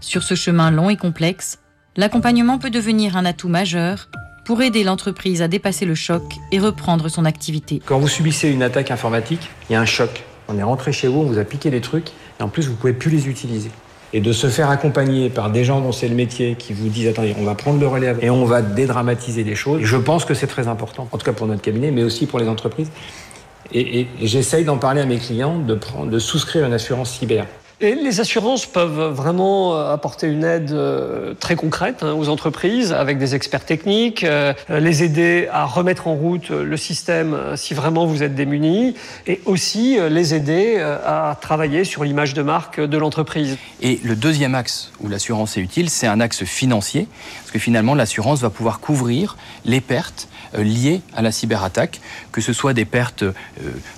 Speaker 9: Sur ce chemin long et complexe, l'accompagnement peut devenir un atout majeur pour aider l'entreprise à dépasser le choc et reprendre son activité.
Speaker 10: Quand vous subissez une attaque informatique, il y a un choc. On est rentré chez vous, on vous a piqué des trucs, et en plus, vous ne pouvez plus les utiliser. Et de se faire accompagner par des gens dont c'est le métier qui vous disent attendez, on va prendre le relais et on va dédramatiser les choses. je pense que c'est très important, en tout cas pour notre cabinet, mais aussi pour les entreprises. Et, j'essaye d'en parler à mes clients, de, prendre, de souscrire une assurance cyber.
Speaker 11: Et les assurances peuvent vraiment euh, apporter une aide euh, très concrète hein, aux entreprises avec des experts techniques, euh, les aider à remettre en route le système si vraiment vous êtes démunis, et aussi les aider à travailler sur l'image de marque de l'entreprise.
Speaker 12: Et le deuxième axe où l'assurance est utile, c'est un axe financier, parce que finalement l'assurance va pouvoir couvrir les pertes liées à la cyberattaque, que ce soit des pertes, euh,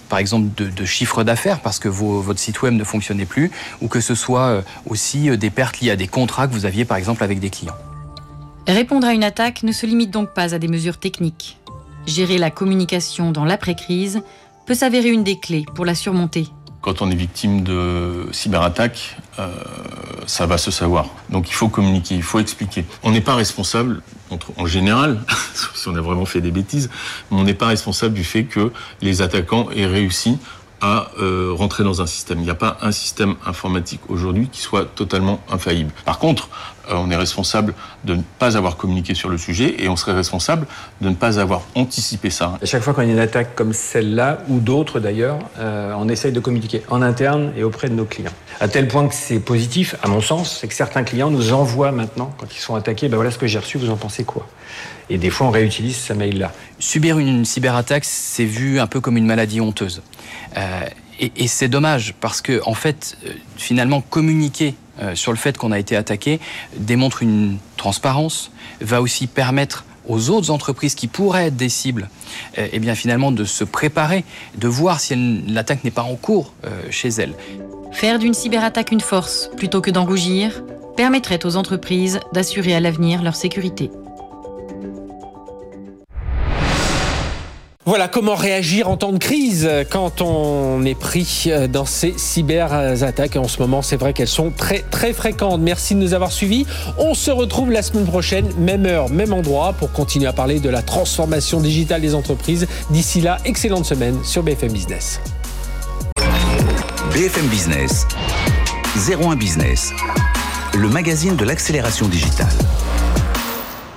Speaker 12: par exemple, de, chiffre d'affaires parce que votre site web ne fonctionnait plus, ou que ce soit euh, aussi des pertes liées à des contrats que vous aviez, par exemple, avec des clients.
Speaker 9: Répondre à une attaque ne se limite donc pas à des mesures techniques. Gérer la communication dans l'après-crise peut s'avérer une des clés pour la surmonter
Speaker 13: quand on est victime de cyberattaque, euh, ça va se savoir. Donc il faut communiquer, il faut expliquer. On n'est pas responsable, en général, si on a vraiment fait des bêtises, mais on n'est pas responsable du fait que les attaquants aient réussi à euh, rentrer dans un système. Il n'y a pas un système informatique aujourd'hui qui soit totalement infaillible. Par contre, on est responsable de ne pas avoir communiqué sur le sujet et on serait responsable de ne pas avoir anticipé ça.
Speaker 10: À chaque fois qu'on a une attaque comme celle-là, ou d'autres d'ailleurs, euh, on essaye de communiquer en interne et auprès de nos clients. À tel point que c'est positif, à mon sens, c'est que certains clients nous envoient maintenant, quand ils sont attaqués, ben voilà ce que j'ai reçu, vous en pensez quoi? Et des fois, on réutilise ce mail-là.
Speaker 12: Subir une cyberattaque, c'est vu un peu comme une maladie honteuse. Euh, et, c'est dommage parce que, en fait, finalement, communiquer euh, sur le fait qu'on a été attaqué démontre une transparence, va aussi permettre aux autres entreprises qui pourraient être des cibles, euh, eh bien finalement de se préparer, de voir si l'attaque n'est pas en cours euh, chez elles.
Speaker 9: Faire d'une cyberattaque une force plutôt que d'en rougir, permettrait aux entreprises d'assurer à l'avenir leur sécurité.
Speaker 2: Voilà comment réagir en temps de crise quand on est pris euh, dans ces cyberattaques. En ce moment, c'est vrai qu'elles sont très très fréquentes. Merci de nous avoir suivis. On se retrouve la semaine prochaine, même heure, même endroit, pour continuer à parler de la transformation digitale des entreprises. D'ici là, excellente semaine sur BFM Business.
Speaker 1: BFM Business, 01 Business, le magazine de l'accélération digitale.